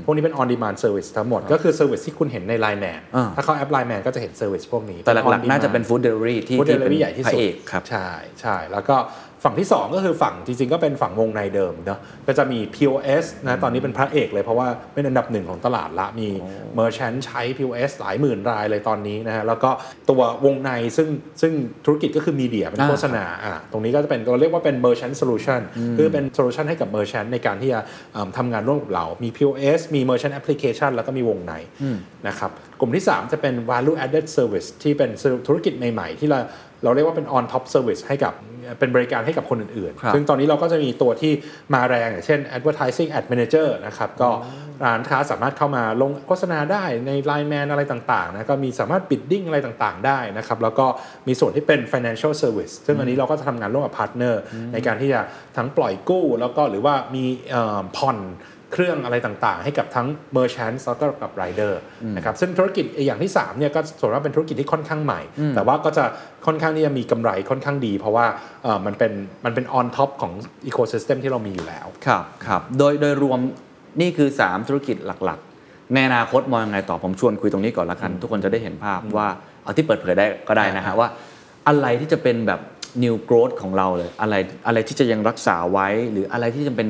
[SPEAKER 2] พวกนี้เป็น on demand service ทั้งหมด ก็คือ service ที่คุณเห็นใน Line Man
[SPEAKER 1] อ่า
[SPEAKER 2] ถ้าเข้าแอป Line Man ก็จะเห็น service พวกนี้
[SPEAKER 1] แต่ห
[SPEAKER 2] เป็
[SPEAKER 1] ลัก
[SPEAKER 2] on
[SPEAKER 1] ๆน่าจะ
[SPEAKER 2] demand
[SPEAKER 1] เป็น food delivery ที่
[SPEAKER 2] ฟู้ดเด
[SPEAKER 1] ที่
[SPEAKER 2] ลิเวอรี่ใหญ่ที่
[SPEAKER 1] พระ
[SPEAKER 2] สุด
[SPEAKER 1] เอกครับ
[SPEAKER 2] ใช่ใช่แล้วก็ ฝั่งที่ 2 ก็คือฝั่งจริงๆ ก็เป็นฝั่งวงในเดิมเนาะก็จะมี POS นะตอนนี้เป็นพระเอกเลยเพราะว่าเป็นอันดับหนึ่งของตลาดละมี Merchant ใช้ POS หลายหมื่นรายเลยตอนนี้นะฮะแล้วก็ตัววงในซึ่งซึ่งธุรกิจก็คือมีเดียเป็น
[SPEAKER 1] อ่า
[SPEAKER 2] โฆษณาอ่าตรงนี้ก็จะเป็นเราเรียกว่าเป็น Merchant Solution คือเป็น Solution ให้กับ Merchant ในการที่จะเอิ่มทำงานร่วมกับเรามี POS มี Merchant Application แล้วก็มีวงในนะครับกลุ่มที่ 3 จะเป็น Value Added Service ที่เป็นธุรกิจใหม่ๆที่เรา เราเรียกว่าเป็น on top service ให้กับเป็นบริการให้กับคนอื่น
[SPEAKER 1] ครับ
[SPEAKER 2] ๆซึ่งตอนนี้เราก็จะมีตัวที่มาแรงอย่างเช่น advertising ad manager นะครับ ก็ร้านค้าสามารถเข้ามาลงโฆษณาได้ใน Line Man อะไรต่างๆนะก็มีสามารถ bidding อะไรต่างๆ ได้นะครับ แล้วก็มีส่วนที่เป็น financial service ซึ่งอันนี้เราก็จะทำงานร่วมกับพาร์ทเนอร์ในการที่จะทั้งปล่อยกู้ แล้วก็หรือว่ามีเอ่อผ่อน เครื่องอะไรต่างๆ ให้กับทั้ง merchant แล้วก็กับ rider นะครับซึ่งธุรกิจอย่างที่3เนี่ยก็ส่วนมากเป็นธุรกิจที่ค่อนข้างใหม่ แต่ว่าก็จะค่อนข้างที่จะมีกำไรค่อนข้างดี เพราะว่าเอ่อมันเป็นมันเป็น on top ของ ecosystem ที่เรามีอยู่แล้ว
[SPEAKER 1] ครับครับโดยโดยรวมนี่คือ 3 ธุรกิจหลักๆ ในอนาคตมองยังไงต่อผมชวนคุยตรงนี้ก่อนละกัน ทุกคนจะได้เห็นภาพว่าเอาที่เปิดเผยได้ก็ได้นะฮะว่าอะไรที่จะเป็นแบบ new growth ของเราเลย อะไรอะไรที่จะยังรักษาไว้ หรืออะไรที่จะเป็น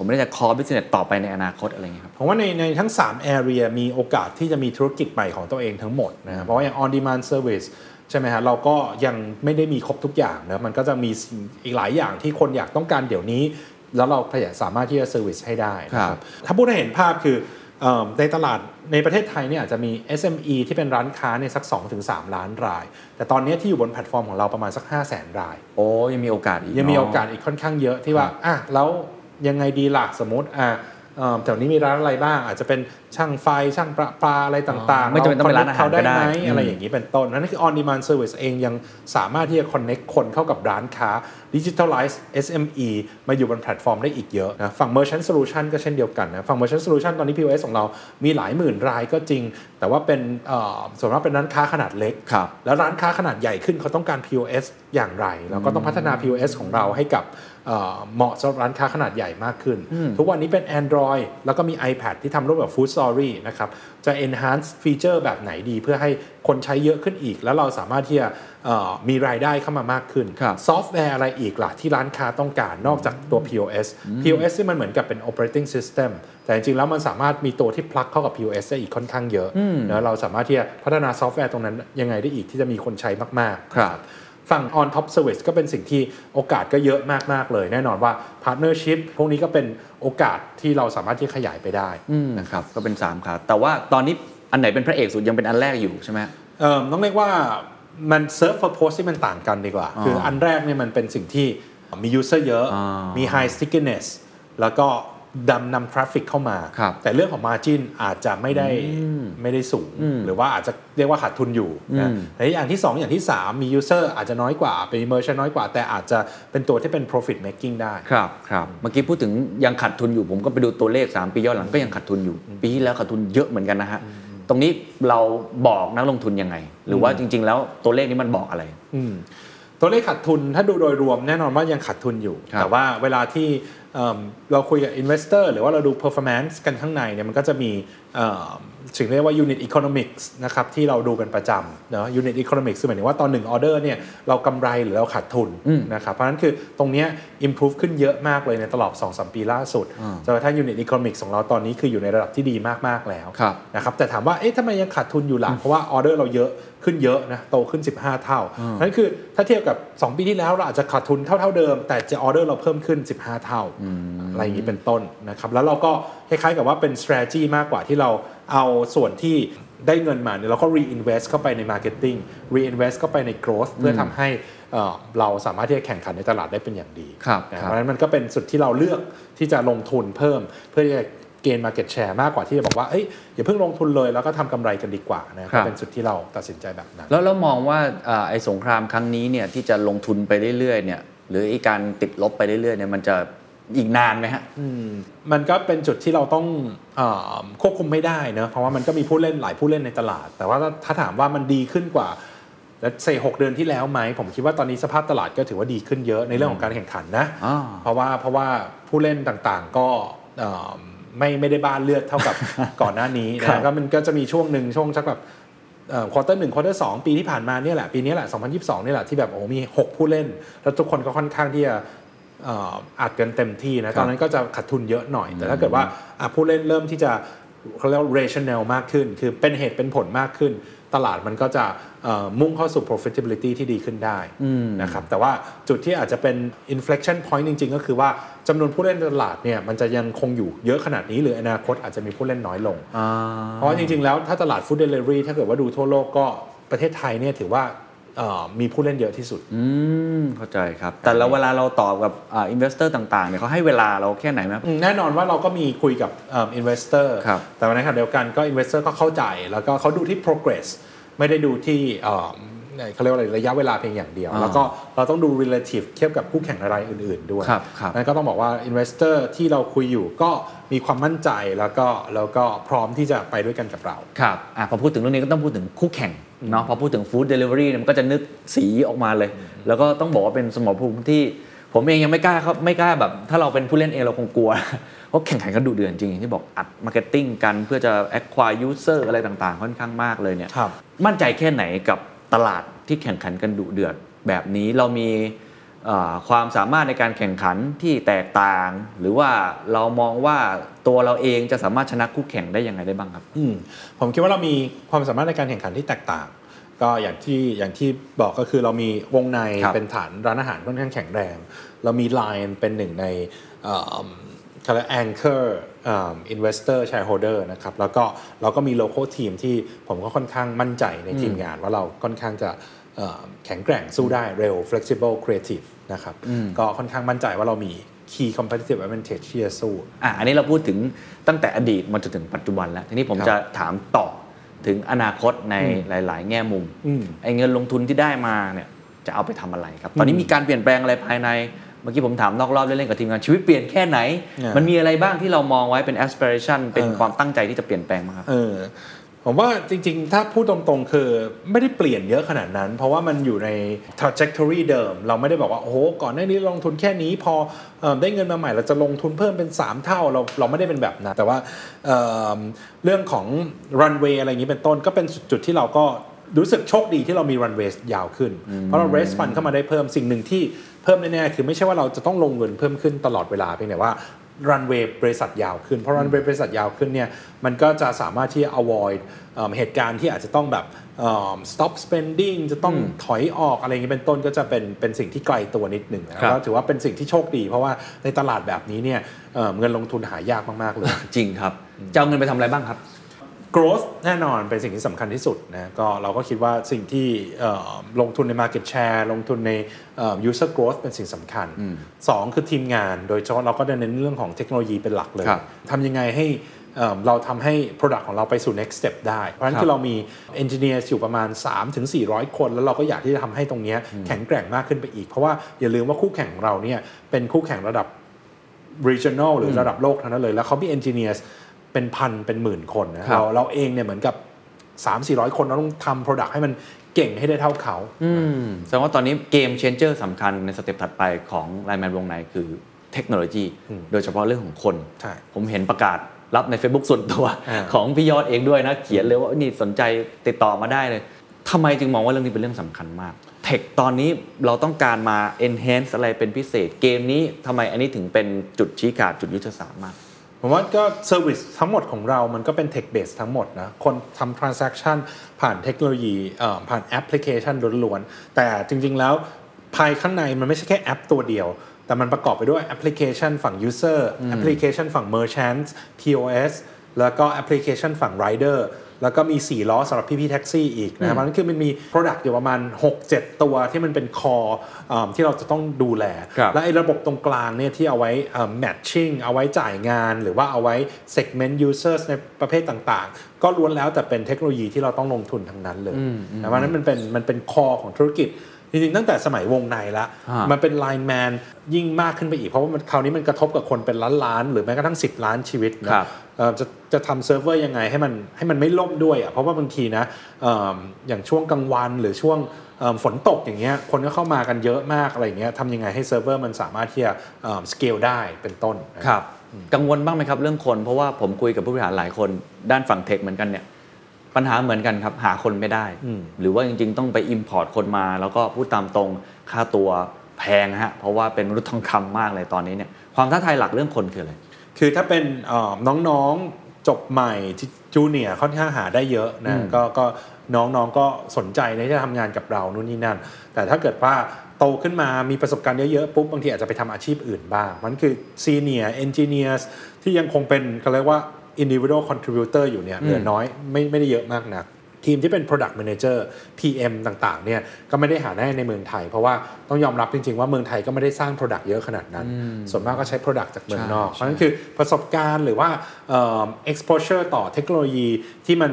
[SPEAKER 1] ผมไม่ได้จะ core business ต่อไปในอนาคตอะไรเงี้ยครับ
[SPEAKER 2] ผมว่าในในทั้ง 3 area มีโอกาสที่จะมีธุรกิจใหม่ของตัวเองทั้งหมดนะครับเพราะว่าอย่าง on demand service ใช่ไหมฮะเราก็ยังไม่ได้มีครบทุกอย่างนะมันก็จะมีสิ่งอีกหลายอย่างที่คนอยากต้องการเดี๋ยวนี้ แล้วเราพยายามสามารถที่จะ service ให้ได้นะค
[SPEAKER 1] ครั
[SPEAKER 2] รับบถ้าพูดให้เห็นภาพคือเอิ่มในตลาดในประเทศไทยเนี่ยอาจจะมี SME ที่เป็นร้านค้าเนี่ยสัก 2-3 ล้านราย แต่ตอนนี้ที่อยู่บนแพลตฟอร์มของเราประมาณสัก 5 0 0 0 0 0 ราย
[SPEAKER 1] โอ้ยังมีโอกาสอีก
[SPEAKER 2] ยังมี
[SPEAKER 1] เนะ
[SPEAKER 2] โอกาสอีกค่อนข้างเยอะที่ว่า
[SPEAKER 1] ครับ
[SPEAKER 2] อะแล้ว ยังไงดีล่ะสมมติอะเอ่อแถวนี้มีร้านอะไรบ้าง อาจจะเป็นช่างไฟช่างประปาอะไรต่างๆ
[SPEAKER 1] ไม่จำเป็นต้องเป็นร้านอาหาร
[SPEAKER 2] เได้
[SPEAKER 1] ก็ได้
[SPEAKER 2] ไหม
[SPEAKER 1] อืม
[SPEAKER 2] อะไรอย่างนี้เป็นต้น นั่นคือ on demand service เองยังสามารถที่จะ connect คนเข้ากับร้านค้า digitalize SME มาอยู่บนแพลตฟอร์มได้อีกเยอะนะฝั่ง merchant solution ก็เช่นเดียวกันนะฝั่ง merchant solution ตอนนี้ POS ของเรามีหลายหมื่นรายก็จริง แต่ว่าเป็นเอ่อส่วนมากเป็นร้านค้าขนาดเล็ก
[SPEAKER 1] ครับ
[SPEAKER 2] แล้วร้านค้าขนาดใหญ่ขึ้นเขาต้องการ POS อย่างไร แล้วก็ต้องพัฒนา POS ของเราให้กับ เอ่อเหมาะสำหรับร้านค้าขนาดใหญ่มากขึ้น ทุกวันนี้เป็น Android แล้วก็มี iPad ที่ทำร่วมกับ Food Story นะครับ จะ enhance feature แบบไหนดี เพื่อให้คนใช้เยอะขึ้นอีก แล้วเราสามารถที่จะเอ่อมีรายได้เข้ามามากขึ้น
[SPEAKER 1] ครับ
[SPEAKER 2] ซอฟต์แวร์อะไรอีกล่ะ ที่ร้านค้าต้องการนอกจากตัว POS POS ที่มันเหมือนกับเป็น operating system แต่จริงๆ แล้วมันสามารถมีตัวที่ plug เข้ากับ POS ได้อีกค่อนข้างเยอะนะเราสามารถที่จะพัฒนาซอฟต์แวร์ตรงนั้นยังไงได้อีกที่จะมีคนใช้มากๆ
[SPEAKER 1] ครับ
[SPEAKER 2] ฝั่ง on top service ก็เป็นสิ่งที่โอกาสก็เยอะมาก ๆ เลย แน่นอนว่า partnership พวกนี้ก็เป็นโอกาสที่เราสามารถที่ขยายไปได้
[SPEAKER 1] นะครับก็เป็น3ขาแต่ว่าตอนนี้อันไหนเป็นพระเอกสุดยังเป็นอันแรกอยู่ใช่ไหม
[SPEAKER 2] เอิ่มต้องเรียกว่ามัน serve purpose ที่มันต่างกันดีกว่า คืออันแรกเนี่ยมันเป็นสิ่งที่มี user เยอะ
[SPEAKER 1] อ่ามี
[SPEAKER 2] มี high stickiness แล้วก็ ดำนำ traffic เข้ามา
[SPEAKER 1] ครับ
[SPEAKER 2] แต่เรื่องของ margin อาจจะไม่ได้ไม่ได้สูง หรือว่าอาจจะเรียกว่าขาดทุนอยู่นะ
[SPEAKER 1] อืม
[SPEAKER 2] แต่อย่างที่ 2 อย่างที่ 3 มี user อาจจะน้อยกว่า เป็น merchant น้อยกว่า แต่อาจจะเป็นตัวที่เป็น profit making ได้
[SPEAKER 1] ครับครับเมื่อกี้พูดถึงยังขาดทุนอยู่ผมก็ไปดูตัวเลข 3 ปีย้อนหลังก็ยังขาดทุนอยู่ ปีที่แล้วขาดทุนเยอะเหมือนกันนะฮะตรงนี้เราบอกนักลงทุนยังไง หรือว่าจริง ๆ แล้วตัวเลขนี้มันบอกอะไร
[SPEAKER 2] อืม ตัวเลขขาดทุนถ้าดูโดยรวมแน่นอนว่ายังขาดทุนอยู่
[SPEAKER 1] ครับ
[SPEAKER 2] แต่ว่าเวลาที่เอิ่มเราคุยกับ investor หรือว่าเราดู performance กันข้างในเนี่ยมันก็จะมี เอ่อสิ่งที่เรียกว่า unit economics นะครับที่เราดูกันประจำเนาะ unit economics คือหมายถึงว่าตอนหนึ่งออเดอร์เนี่ยเรากำไรหรือเราขาดทุนนะครับเพราะฉะนั้นคือตรงเนี้ย improve ขึ้นเยอะมากเลยในตลอด 2-3 ปีล่าสุดจนกระทั่ง unit economics ของเราตอนนี้คืออยู่ในระดับที่ดีมากๆแล้ว
[SPEAKER 1] ครับ
[SPEAKER 2] นะครับแต่ถามว่าเอ๊ะทำไมยังขาดทุนอยู่ล่ะเพราะว่าออเดอร์เราเยอะขึ้นเยอะนะโตขึ้น 15 เท่านั่นคือถ้าเทียบกับ 2 ปีที่แล้วเราอาจจะขาดทุนเท่าเท่าเดิม แต่จะออเดอร์เราเพิ่มขึ้น 15 เท่าอะไรอย่างนี้เป็นต้นนะครับแล้วเราก็คล้ายๆกับว่าเป็น strategy มากกว่าที่เรา เอาส่วนที่ได้เงินมาเนี่ยเราก็ reinvest เข้าไปใน marketing reinvest เข้าไปใน growth เพื่อทำให้เอ่อเราสามารถที่จะแข่งขันในตลาดได้เป็นอย่างดี
[SPEAKER 1] ครับ
[SPEAKER 2] นะครับเพราะฉะนั้นมันก็เป็นสุดที่เราเลือกที่จะลงทุนเพิ่ม เพื่อที่จะเกณฑ์ market share มากกว่าที่จะบอกว่าเอ้ยอย่าเพิ่งลงทุนเลยแล้วก็ทำกำไรกันดีกว่านะ
[SPEAKER 1] ครั
[SPEAKER 2] ก็
[SPEAKER 1] บ
[SPEAKER 2] เป็นสุดที่เราตัดสินใจแบบนั้น
[SPEAKER 1] แล้วเรามองว่าอ่าไอ้สงครามครั้งนี้เนี่ยที่จะลงทุนไปเรื่อยๆเนี่ยหรือไอ้การติดลบไปเรื่อยๆเนี่ยมันจะ อีกนานไหมฮะ
[SPEAKER 2] มันก็เป็นจุดที่เราต้องเออควบคุมไม่ได้เนอะเพราะว่ามันก็มีผู้เล่นหลายผู้เล่นในตลาด แต่ว่าถ้าถามว่ามันดีขึ้นกว่าแล้วเซหกเดือนที่แล้วไหม ผมคิดว่าตอนนี้สภาพตลาดก็ถือว่าดีขึ้นเยอะในเรื่องของการแข่งขันนะ
[SPEAKER 1] อ่า
[SPEAKER 2] เพราะว่าเพราะว่าผู้เล่นต่างๆก็เอ่อไม่ไม่ได้บ้านเลือดเท่ากับก่อนหน้านี้
[SPEAKER 1] ครับ
[SPEAKER 2] นะก็มันก็จะมีช่วงหนึ่งช่วงสักแบบquarter หนึ่ง quarter สองปีที่ผ่านมาเนี่ยแหละปีนี้แหละ 2022 นี่แหละที่แบบโอ้โหมี 6 ผู้เล่น แล้วทุกคนก็ค่อนข้างที่จะเอ่ออัดกันเต็มที่นะตอนนั้นก็จะขาดทุนเยอะหน่อย แต่ถ้าเกิดว่าอะผู้เล่นเริ่มที่จะเขาเรียกว่า rational มากขึ้น คือเป็นเหตุเป็นผลมากขึ้น ตลาดมันก็จะเอ่อมุ่งเข้าสู่ profitability ที่ดีขึ้นได้นะครับแต่ว่าจุดที่อาจจะเป็น inflection point จริง ๆ ก็คือว่าจำนวนผู้เล่นในตลาดเนี่ยมันจะยังคงอยู่เยอะขนาดนี้ หรืออนาคตอาจจะมีผู้เล่นน้อยลง เพราะว่าจริง ๆ แล้วถ้าตลาด food delivery ถ้าเกิดว่าดูทั่วโลกก็ประเทศไทยเนี่ยถือว่าเอ่อ มีผู้เล่นเยอะที่สุด
[SPEAKER 1] อืมเข้าใจครับ แต่แล้วเวลาเราตอบกับอ่าอินเวสเตอร์ต่างๆเนี่ยเขาให้เวลาเราแค่ไหนไหม
[SPEAKER 2] อืมแน่นอนว่าเราก็มีคุยกับ investor
[SPEAKER 1] ครับ
[SPEAKER 2] แต่ในขณะเดียวกันก็ investor ก็เข้าใจ แล้วก็เขาดูที่ progress ไม่ได้ดูที่เอ่อเขาเรียกว่าอะไรระยะเวลาเพียงอย่างเดียว
[SPEAKER 1] อ่า
[SPEAKER 2] แล้วก็เราต้องดู relative เทียบกับคู่แข่งรายอื่น ๆ ด้วย
[SPEAKER 1] ครับครับ
[SPEAKER 2] นั่นก็ต้องบอกว่า investor ที่เราคุยอยู่ก็มีความมั่นใจแล้วก็แล้วก็พร้อมที่จะไปด้วยกันกับเรา
[SPEAKER 1] ครับอะพอพูดถึงเรื่องนี้ก็ต้องพูดถึงคู่แข่ง เนาะพอพูดถึง food delivery มันก็จะนึกสีออกมาเลย แล้วก็ต้องบอกว่าเป็นสมรภูมิที่ผมเองยังไม่กล้าครับไม่กล้าแบบ ถ้าเราเป็นผู้เล่นเองเราคงกลัว เพราะแข่งขันกันดุเดือดจริงอย่างที่บอกอัด marketing กันเพื่อจะ acquire user อะไรต่างๆ ค่อนข้างมากเลยเนี่ย
[SPEAKER 2] ครับ
[SPEAKER 1] มั่นใจแค่ไหนกับตลาดที่แข่งขันกันดุเดือดแบบนี้เรามีเอ่อ ความสามารถในการแข่งขันที่แตกต่าง หรือว่าเรามองว่าตัวเราเองจะสามารถชนะคู่แข่งได้ยังไงได้บ้างครับ
[SPEAKER 2] อืมผมคิดว่าเรามีความสามารถในการแข่งขันที่แตกต่าง ก็อย่างที่อย่างที่บอกก็คือเรามีวงใน
[SPEAKER 1] ครับ
[SPEAKER 2] เป็นฐานร้านอาหารค่อนข้างแข็งแรง เรามี Line เป็นหนึ่งในเอ่อเขาเรียก anchor เอ่อ investor shareholder นะครับแล้วก็เราก็มี local team ที่ผมก็ค่อนข้างมั่นใจในทีมงานว่าเราค่อนข้างจะเอ่อ แข็งแกร่งสู้ได้เร็ว flexible creative นะครับก็ค่อนข้างมั่นใจว่าเรามี key competitive advantage ที่จะสู้
[SPEAKER 1] อะอันนี้เราพูดถึงตั้งแต่อดีตมาจนถึงปัจจุบันแล้ว ทีนี้ผม
[SPEAKER 2] ครับ
[SPEAKER 1] จะถามต่อถึงอนาคตในหลาย ๆ แง่มุม
[SPEAKER 2] อืม
[SPEAKER 1] ไอ้เงินลงทุนที่ได้มาเนี่ยจะเอาไปทำอะไรครับ ตอนนี้มีการเปลี่ยนแปลงอะไรภายในเมื่อกี้ผมถามนอกรอบเล่นๆกับทีมงานชีวิตเปลี่ยนแค่ไหน
[SPEAKER 2] อ่ามั
[SPEAKER 1] มันมีอะไรบ้างที่เรามองไว้เป็น aspiration เป็น
[SPEAKER 2] เออ
[SPEAKER 1] ความตั้งใจที่จะเปลี่ยนแปลงมั้างครับ
[SPEAKER 2] เออ ผมว่าจริงๆ ถ้าพูดตรงๆ คือไม่ได้เปลี่ยนเยอะขนาดนั้น เพราะว่ามันอยู่ใน trajectory เดิม เราไม่ได้บอกว่า โอ้โห ก่อนหน้านี้ลงทุนแค่นี้ พออได้เงินมาใหม่เราจะลงทุนเพิ่มเป็น 3 เท่า เราเราไม่ได้เป็นแบบนั้น แต่ว่าเเรื่องของ runway อะไรอย่างนี้เป็นต้นก็เป็นจุดที่เราก็รู้สึกโชคดีที่เรามี runway ยาวขึ้น เพราะเรา raise fund เข้ามาได้เพิ่มสิ่งหนึ่งที่เพิ่มแน่ๆ คือไม่ใช่ว่าเราจะต้องลงเงินเพิ่มขึ้นตลอดเวลาเพียงแต่ว่า รันเวย์บริษัทยาวขึ้น เพราะรันเวย์บริษัทยาวขึ้นเนี่ยมันก็จะสามารถที่ avoid เอิ่มเหตุการณ์ที่อาจจะต้องแบบเอิ่ม stop spending จะต้องถอยออกอะไรอย่างนี้เป็นต้นก็จะเป็นเป็นสิ่งที่ไกลตัวนิดหนึ่งนะครับแล้วถือว่าเป็นสิ่งที่โชคดี เพราะว่าในตลาดแบบนี้เนี่ยเอิ่มเงินลงทุนหายากมาก ๆ เลย
[SPEAKER 1] จริงครับจะเอาเงินไปทำอะไรบ้างครับ
[SPEAKER 2] growth แน่นอนเป็นสิ่งที่สำคัญที่สุดนะก็เราก็คิดว่าสิ่งที่เอ่อลงทุนใน market share ลงทุนในเอ่อ user growth เป็นสิ่งสำคัญสองคือทีมงานโดยเฉพาะเราก็จะเน้นเรื่องของเทคโนโลยีเป็นหลักเลย
[SPEAKER 1] ครับ
[SPEAKER 2] ทำยังไงให้เอ่อเราทำให้ product ของเราไปสู่ next step ได้ เพราะฉะนั้น
[SPEAKER 1] ครับ
[SPEAKER 2] คือเรามี engineers อยู่ประมาณ 3-400 คน แล้วเราก็อยากที่จะทำให้ตรงเนี้ยแข็งแกร่งมากขึ้นไปอีก เพราะว่าอย่าลืมว่าคู่แข่งของเราเนี่ยเป็นคู่แข่งระดับ regional หรือระดับโลกทั้งนั้นเลย แล้วเขามี engineers เป็นพันเป็นหมื่นคนนะครับเราเราเองเนี่ยเหมือนกับ 3 4 0 0 คนเราต้องทำ product ให้มันเก่งให้ได้เท่าเขา
[SPEAKER 1] อืมแสดงว่าตอนนี้ game changer สำคัญใน step ถัดไปของ LINE MAN Wongnai คือเทคโนโลยี โดยเฉพาะเรื่องของคน
[SPEAKER 2] ใช่
[SPEAKER 1] ผมเห็นประกาศรับใน Facebook ส่วนตัว
[SPEAKER 2] อ่า
[SPEAKER 1] ของพี่ยอดเองด้วยนะ เขียนเลยว่านี่สนใจติดต่อมาได้เลยทำไมจึงมองว่าเรื่องนี้เป็นเรื่องสำคัญมาก tech ตอนนี้เราต้องการมา enhance อะไรเป็นพิเศษ เกมนี้ทำไมอันนี้ถึงเป็นจุดชี้ขาดจุดยุทธศาสตร์มาก
[SPEAKER 2] ผมว่าก็ service ทั้งหมดของเรามันก็เป็น tech base ทั้งหมดนะ คนทำ transaction ผ่านเทคโนโลยีเอ่อผ่านแอปพลิเคชันล้วนๆ แต่จริงๆแล้วภายข้างในมันไม่ใช่แค่แอปตัวเดียว แต่มันประกอบไปด้วยแอปพลิเคชันฝั่ง user แอปพลิเคชันฝั่ง merchant POS แล้วก็แอปพลิเคชันฝั่ง rider แล้วก็มี 4 ล้อสำหรับพี่ๆแท็กซี่อีกนะครับมันคือมันมี Product อยู่ประมาณ 6-7 ตัวที่มันเป็น core เอิ่มที่เราจะต้องดูแล
[SPEAKER 1] ครับ
[SPEAKER 2] และไอ้ระบบตรงกลางเนี่ยที่เอาไว้เอ่อ matching เอาไว้จ่ายงาน หรือว่าเอาไว้ segment users ในประเภทต่างๆ ก็ล้วนแล้วแต่เป็นเทคโนโลยีที่เราต้องลงทุนทั้งนั้นเลยแต่ว่านั้นมันเป็นมันเป็น core ของธุรกิจ จริงๆตั้งแต่สมัยวงในละ
[SPEAKER 1] อ่ามั
[SPEAKER 2] มันเป็น line man ยิ่งมากขึ้นไปอีก เพราะว่ามันคราวนี้มันกระทบกับคนเป็นล้านๆหรือแม้กระทั่ง 10 ล้านชีวิตนะครับเอ่อจะจะทำเซิร์ฟเวอร์ยังไงให้มันให้มันไม่ล่มด้วยอะเพราะว่าบางทีนะเอิ่มอย่างช่วงกลางวันหรือช่วงเอิ่มฝนตกอย่างเงี้ยคนก็เข้ามากันเยอะมากอะไรอย่างเงี้ยทำยังไงให้เซิร์ฟเวอร์มันสามารถที่จะสเกลได้เป็นต้นนะ
[SPEAKER 1] ครับกังวลบ้างไหมครับเรื่องคน เพราะว่าผมคุยกับผู้บริหารหลายคนด้านฝั่งเทคเหมือนกันเนี่ย ปัญหาเหมือนกันครับ หาคนไม่ได้ หรือว่าจริง ๆ ต้องไป Import คนมา แล้วก็พูดตามตรงค่าตัวแพงฮะเพราะว่าเป็นมนุษย์ทองคำมากเลยตอนนี้เนี่ยความท้าทายหลักเรื่องคนคืออะไร
[SPEAKER 2] คือถ้าเป็นเอ่อน้องๆจบใหม่ที่จูเนียร์ค่อนข้างหาได้เยอะนะก็ก็น้องๆก็สนใจในที่จะทำงานกับเรานู่นนี่นั่น แต่ถ้าเกิดว่าโตขึ้นมามีประสบการณ์เยอะๆปุ๊บบางทีอาจจะไปทำอาชีพอื่นบ้าง มันคือซีเนียร์เอนจิเนียร์ที่ยังคงเป็นเขาเรียกว่า individual contributor อยู่เนี่ยเหลือน้อยไม่ไม่ได้เยอะมากนักทีมที่เป็น product manager PM ต่างๆ เนี่ยก็ไม่ได้หาได้ในเมืองไทย เพราะว่าต้องยอมรับจริง ๆ ว่าเมืองไทยก็ไม่ได้สร้าง product เยอะขนาดนั้น ส่วนมากก็ใช้ product จากเมืองนอก เพราะฉะนั้นคือประสบการณ์หรือว่าเอ่อ exposure ต่อเทคโนโลยีที่มัน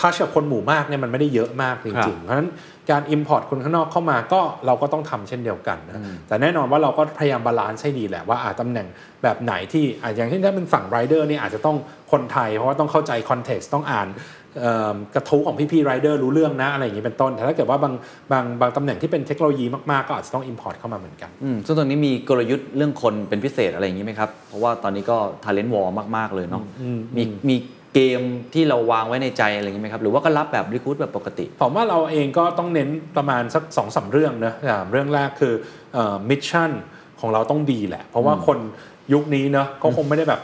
[SPEAKER 2] ถ้าเชื่อคนหมู่มากเนี่ยมันไม่ได้เยอะมากจ
[SPEAKER 1] ริ
[SPEAKER 2] งๆครับเพราะฉะนั้น การ import คนข้างนอกเข้ามาก็เราก็ต้องทำเช่นเดียวกันนะแต่แน่นอนว่าเราก็พยายาม balance ให้ดีแหละว่าอะตำแหน่งแบบไหนที่อะอย่างเช่นถ้าเป็นฝั่ง rider เนี่ยอาจจะต้องคนไทย เพราะว่าต้องเข้าใจ context ต้องอ่านเอิ่มกระทู้ของพี่ๆ rider รู้เรื่องนะอะไรอย่างนี้เป็นต้น แต่ถ้าเกิดว่าบางบางบางตำแหน่งที่เป็นเทคโนโลยีมากๆ ก็อาจจะต้อง import เข้ามาเหมือนกัน
[SPEAKER 1] อืมซึ่งตอนนี้มีกลยุทธ์เรื่องคนเป็นพิเศษอะไรอย่างนี้ไหมครับ เพราะว่าตอนนี้ก็ talent war มากๆเลยเนาะมีมี เกมที่เราวางไว้ในใจอะไรอย่างนี้ไหมครับ หรือว่าก็รับแบบ recruit แบบปกติ
[SPEAKER 2] ผมว่าเราเองก็ต้องเน้นประมาณสักสองสามเรื่องนะอ่าเรื่องแรกคือ mission ของเราต้องดีแหละ เพราะว่าคนยุคนี้เนาะเขาคงไม่ได้แบบ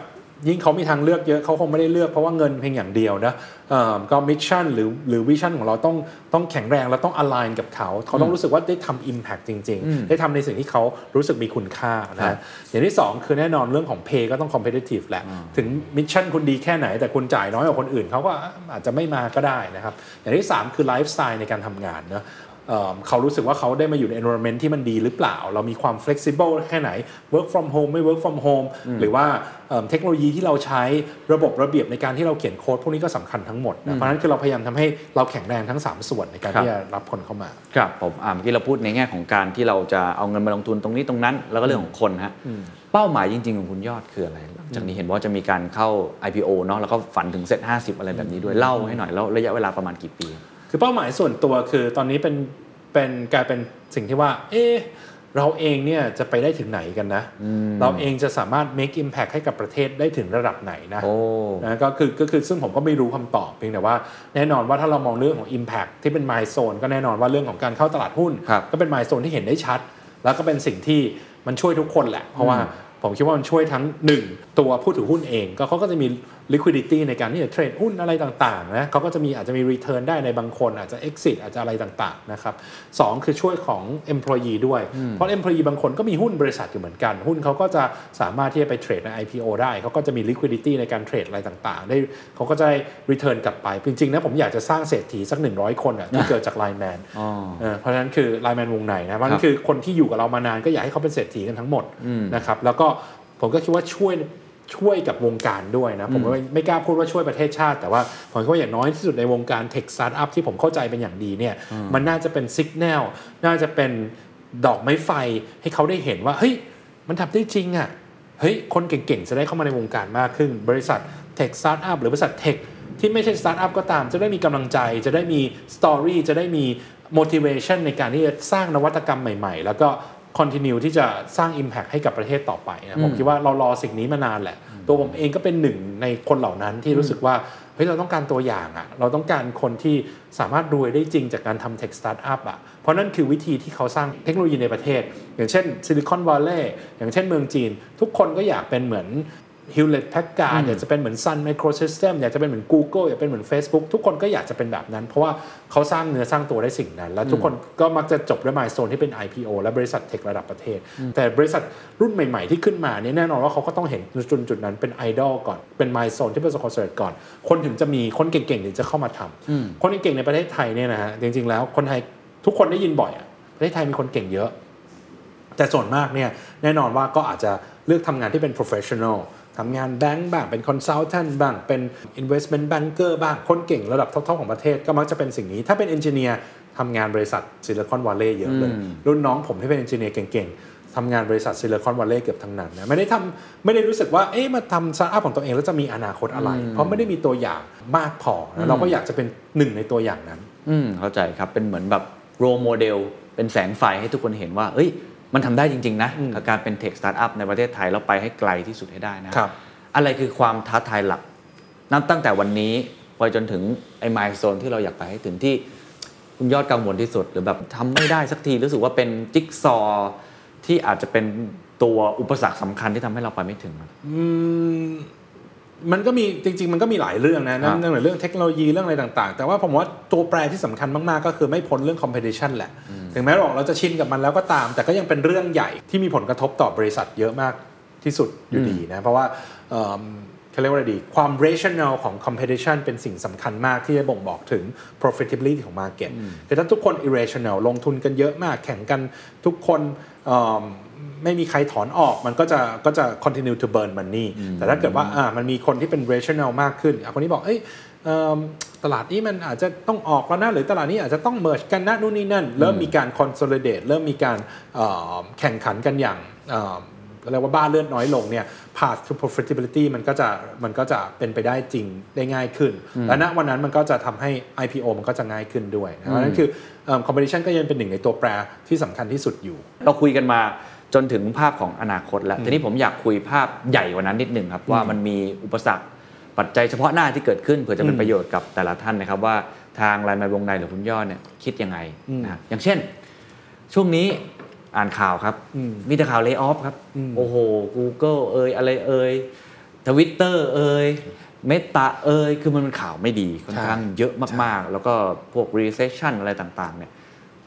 [SPEAKER 2] ยิ่งเขามีทางเลือกเยอะเขาคงไม่ได้เลือกเพราะว่าเงินเพียงอย่างเดียวนะเอ่อก็ mission หรือหรือ vision ของเราต้องต้องแข็งแรงแล้วต้อง align กับเขา เขาต้องรู้สึกว่าได้ทำ impact จริง ๆ ได้ทำในสิ่งที่เขารู้สึกมีคุณค่า
[SPEAKER 1] ครั
[SPEAKER 2] นะ
[SPEAKER 1] บ
[SPEAKER 2] อย่างที่ 2 คือแน่นอนเรื่องของ pay ก็ต้อง competitive แหละ ถึง mission คุณดีแค่ไหน แต่คุณจ่ายน้อยกว่าคนอื่นเขาก็อาจจะไม่มาก็ได้นะครับ อย่างที่ 3 คือไลฟ์สไตล์ในการทำงานเนอะ เอ่อเขารู้สึกว่าเขาได้มาอยู่ใน environment ที่มันดีหรือเปล่า เรามีความ flexible แค่ไหน work from home ไม่ work from home หรือว่าเอิ่มเทคโนโลยีที่เราใช้ระบบระเบียบในการที่เราเขียนโค้ดพวกนี้ก็สำคัญทั้งหมดนะเพราะฉะนั้นคือเราพยายามทำให้เราแข็งแรงทั้ง 3 ส่วนในการ
[SPEAKER 1] ครับ
[SPEAKER 2] ที่จะรับคนเข้ามา
[SPEAKER 1] ครับผมอ่าเมื่อกี้เราพูดในแง่ของการที่เราจะเอาเงินมาลงทุนตรงนี้ตรงนั้น แล้วก็เรื่องของคนฮะเป้าหมายจริง ๆ ของคุณยอดคืออะไรหลังจากนี้เห็นว่าจะมีการเข้า IPO เนาะแล้วก็ฝันถึงเซ็ต50 อะไรแบบนี้ด้วยเล่าให้หน่อยแล้วระยะเวลาประมาณกี่ปี
[SPEAKER 2] คือเป้าหมายส่วนตัวคือตอนนี้เป็นเป็นกลายเป็นสิ่งที่ว่า เอ๊ะเราเองเนี่ยจะไปได้ถึงไหนกันนะ เราเองจะสามารถ make impact ให้กับประเทศได้ถึงระดับไหนนะ
[SPEAKER 1] โอ้
[SPEAKER 2] นะก็คือก็คือซึ่งผมก็ไม่รู้คำตอบเพียงแต่ว่าแน่นอนว่าถ้าเรามองเรื่องของ Impact ที่เป็น milestone ก็แน่นอนว่าเรื่องของการเข้าตลาดหุ้น
[SPEAKER 1] ครับ
[SPEAKER 2] ก็เป็น milestone ที่เห็นได้ชัด แล้วก็เป็นสิ่งที่มันช่วยทุกคนแหละ เพราะว่าผมคิดว่ามันช่วยทั้ง1ตัวผู้ถือหุ้นเอง ก็เขาก็จะมี liquidity ในการที่จะเทรดหุ้นอะไรต่างๆนะเขาก็จะมีอาจจะมี return ได้ในบางคนอาจจะ exit อาจจะอะไรต่างๆนะครับสองคือช่วยของ employee ด้วย เพราะ employee บางคนก็มีหุ้นบริษัทอยู่เหมือนกัน หุ้นเขาก็จะสามารถที่จะไปเทรดใน IPO ได้ เขาก็จะมี liquidity ในการเทรดอะไรต่างๆ ได้เขาก็จะได้ return กลับไป จริงๆนะผมอยากจะสร้างเศรษฐีสัก 100 คนอะที่เกิดจาก Line Man
[SPEAKER 1] อ๋อ
[SPEAKER 2] เออเพราะฉะนั้นคือ Line Man วงในนะเพราะฉะ
[SPEAKER 1] ครั
[SPEAKER 2] นั้
[SPEAKER 1] บ
[SPEAKER 2] นคือคนที่อยู่กับเรามานานก็อยากให้เขาเป็นเศรษฐีกันทั้งหมดนะครับแล้วก็ผมก็คิดว่าช่วย ช่วยกับวงการด้วยนะ ผมไม่ไม่กล้าพูดว่าช่วยประเทศชาติ แต่ว่าผมคิดว่าอย่างน้อยที่สุดในวงการเทคสตาร์ทอัพที่ผมเข้าใจเป็นอย่างดีเนี่ยมันน่าจะเป็นสัญญาณน่าจะเป็นดอกไม้ไฟให้เขาได้เห็นว่าเฮ้ยมันทำได้จริงอะเฮ้ยคนเก่งๆจะได้เข้ามาในวงการมากขึ้น บริษัท tech startup หรือบริษัท tech ที่ไม่ใช่สตาร์ทอัพก็ตาม จะได้มีกำลังใจ จะได้มี story จะได้มี motivation ในการที่จะสร้างนวัตกรรมใหม่ ๆ แล้วก็ continue ที่จะสร้าง impact ให้กับประเทศต่อไปนะผมคิดว่าเรารอสิ่งนี้มานานแหละ ตัวผมเองก็เป็นหนึ่งในคนเหล่านั้นที่รู้สึกว่าเฮ้ยเราต้องการตัวอย่างอะเราต้องการคนที่สามารถรวยได้จริงจากการทำ tech startup อะเพราะนั่นคือวิธีที่เขาสร้างเทคโนโลยีในประเทศ อย่างเช่นซิลิคอนวัลเลย์อย่างเช่นเมืองจีน ทุกคนก็อยากเป็นเหมือน Hewlett Packard อยากจะเป็นเหมือน Sun Microsystem อยากจะเป็นเหมือน Google อยากเป็นเหมือน Facebook ทุกคนก็อยากจะเป็นแบบนั้น เพราะว่าเขาสร้างเนื้อสร้างตัวได้สิ่งนั้น แล้วทุกคนก็มักจะจบด้วย milestone ที่เป็น IPO และบริษัท tech ระดับประเทศ แต่บริษัทรุ่นใหม่ ๆ ที่ขึ้นมาเนี่ยแน่นอนว่าเขาก็ต้องเห็นจุดจุดๆนั้นเป็นไอดอลก่อนเป็น milestone ที่ประสบความสำเร็จก่อน คนถึงจะมีคนเก่งๆถึงจะเข้ามาทำคนเก่งๆในประเทศไทยเนี่ยนะฮะจริงๆแล้วคนไทยทุกคนได้ยินบ่อยอะประเทศไทยมีคนเก่งเยอะ แต่ส่วนมากเนี่ยแน่นอนว่าก็อาจจะเลือกทำงานที่เป็น professional ทำงานแบงก์บ้างเป็น consultant บ้างเป็น investment banker บ้างคนเก่งระดับท็อปๆของประเทศก็มักจะเป็นสิ่งนี้ ถ้าเป็น engineer ทำงานบริษัทซิลิคอนวัลเลย์เยอะเลย รุ่นน้องผมที่เป็น engineer เก่งๆทำงานบริษัทซิลิคอนวัลเลย์เกือบทั้งนั้นนะไม่ได้ทำไม่ได้รู้สึกว่าเอ๊ะมาทำสตาร์ทอัพของตัวเองแล้วจะมีอนาคตอะไร เพราะไม่ได้มีตัวอย่างมากพอนะเราก็อยากจะเป็นหนึ่งในตัวอย่างนั้น
[SPEAKER 1] อืมเข้าใจครับเป็นเหมือนแบบ role model เป็นแสงไฟให้ทุกคนเห็นว่า เอ้ย มันทำได้จริง ๆ นะกับการเป็น tech startup ในประเทศไทยแล้วไปให้ไกลที่สุดให้ได้นะครับ อะไรคือความท้าทายหลักนับตั้งแต่วันนี้ไปจนถึงไอ้ milestone ที่เราอยากไปให้ถึงที่คุณยอดกังวลที่สุด หรือแบบทำไม่ได้สักทีรู้สึกว่าเป็นจิ๊กซอว์ที่อาจจะเป็นตัวอุปสรรคสำคัญที่ทำให้เราไปไม่ถึง
[SPEAKER 2] อืม มันก็มีจริง ๆ มันก็มีหลายเรื่องนะ
[SPEAKER 1] ครับ
[SPEAKER 2] เรื่องเรื่องเทคโนโลยีเรื่องอะไรต่างๆ แต่ว่าผมว่าตัวแปรที่สำคัญมากๆ ก็คือไม่พ้นเรื่อง competition แหละ ถึงแม้เราเราจะชินกับมันแล้วก็ตาม แต่ก็ยังเป็นเรื่องใหญ่ที่มีผลกระทบต่อบริษัทเยอะมากที่สุดอยู่ดีนะ เพราะว่าเอิ่มเขาเรียกว่าอะไรดี ความ rational ของ competition เป็นสิ่งสำคัญมากที่จะบ่งบอกถึง profitability ของ market คือถ้าทุกคน irrational ลงทุนกันเยอะมากแข่งกันทุกคนเอิ่ม ไม่มีใครถอนออกมันก็จะก็จะ continue to burn money แต่ถ้าเกิดว่าอ่ามันมีคนที่เป็น rational มากขึ้นอะคนนี้บอกเอ้ยเอิ่มตลาดนี้มันอาจจะต้องออกแล้วนะหรือตลาดนี้อาจจะต้อง merge กันนะนู่นนี่นั่น เริ่มมีการ consolidate เริ่มมีการเอ่อแข่งขันกันอย่าง เอ่อเรียกว่าบ้านเลือดน้อยลงเนี่ย path to profitability มันก็จะมันก็จะเป็นไปได้จริงได้ง่ายขึ้น และณวันนั้นมันก็จะทำให้ IPO มันก็จะง่ายขึ้นด้วยนะเพราะฉะนั้นคือเอิ่ม competition ก็ยังเป็นหนึ่งในตัวแปรที่สำคัญที่สุดอยู่
[SPEAKER 1] เราคุยกันมาจนถึงภาพของอนาคตแล้ว ทีนี้ผมอยากคุยภาพใหญ่กว่านั้นนิดหนึ่งครับว่ามันมีอุปสรรคปัจจัยเฉพาะหน้าที่เกิดขึ้นเผื่อจะเป็นประโยชน์กับแต่ละท่านนะครับว่าทางรายมาวงในหรือคุณยอดเนี่ยคิดยังไงนะครับอย่างเช่น ช่วงนี้ อ่านข่าวครับ มีแต่ข่าวเลิกออฟครับ โอ้โห Google เอ่ยอะไรเอ่ยทวิตเตอร์เอ่ยเมตาเอ่ยคือมันเป็นข่าวไม่ดีค่อนข้างเยอะมากๆ แล้วก็พวก recession อะไรต่างๆเนี่ย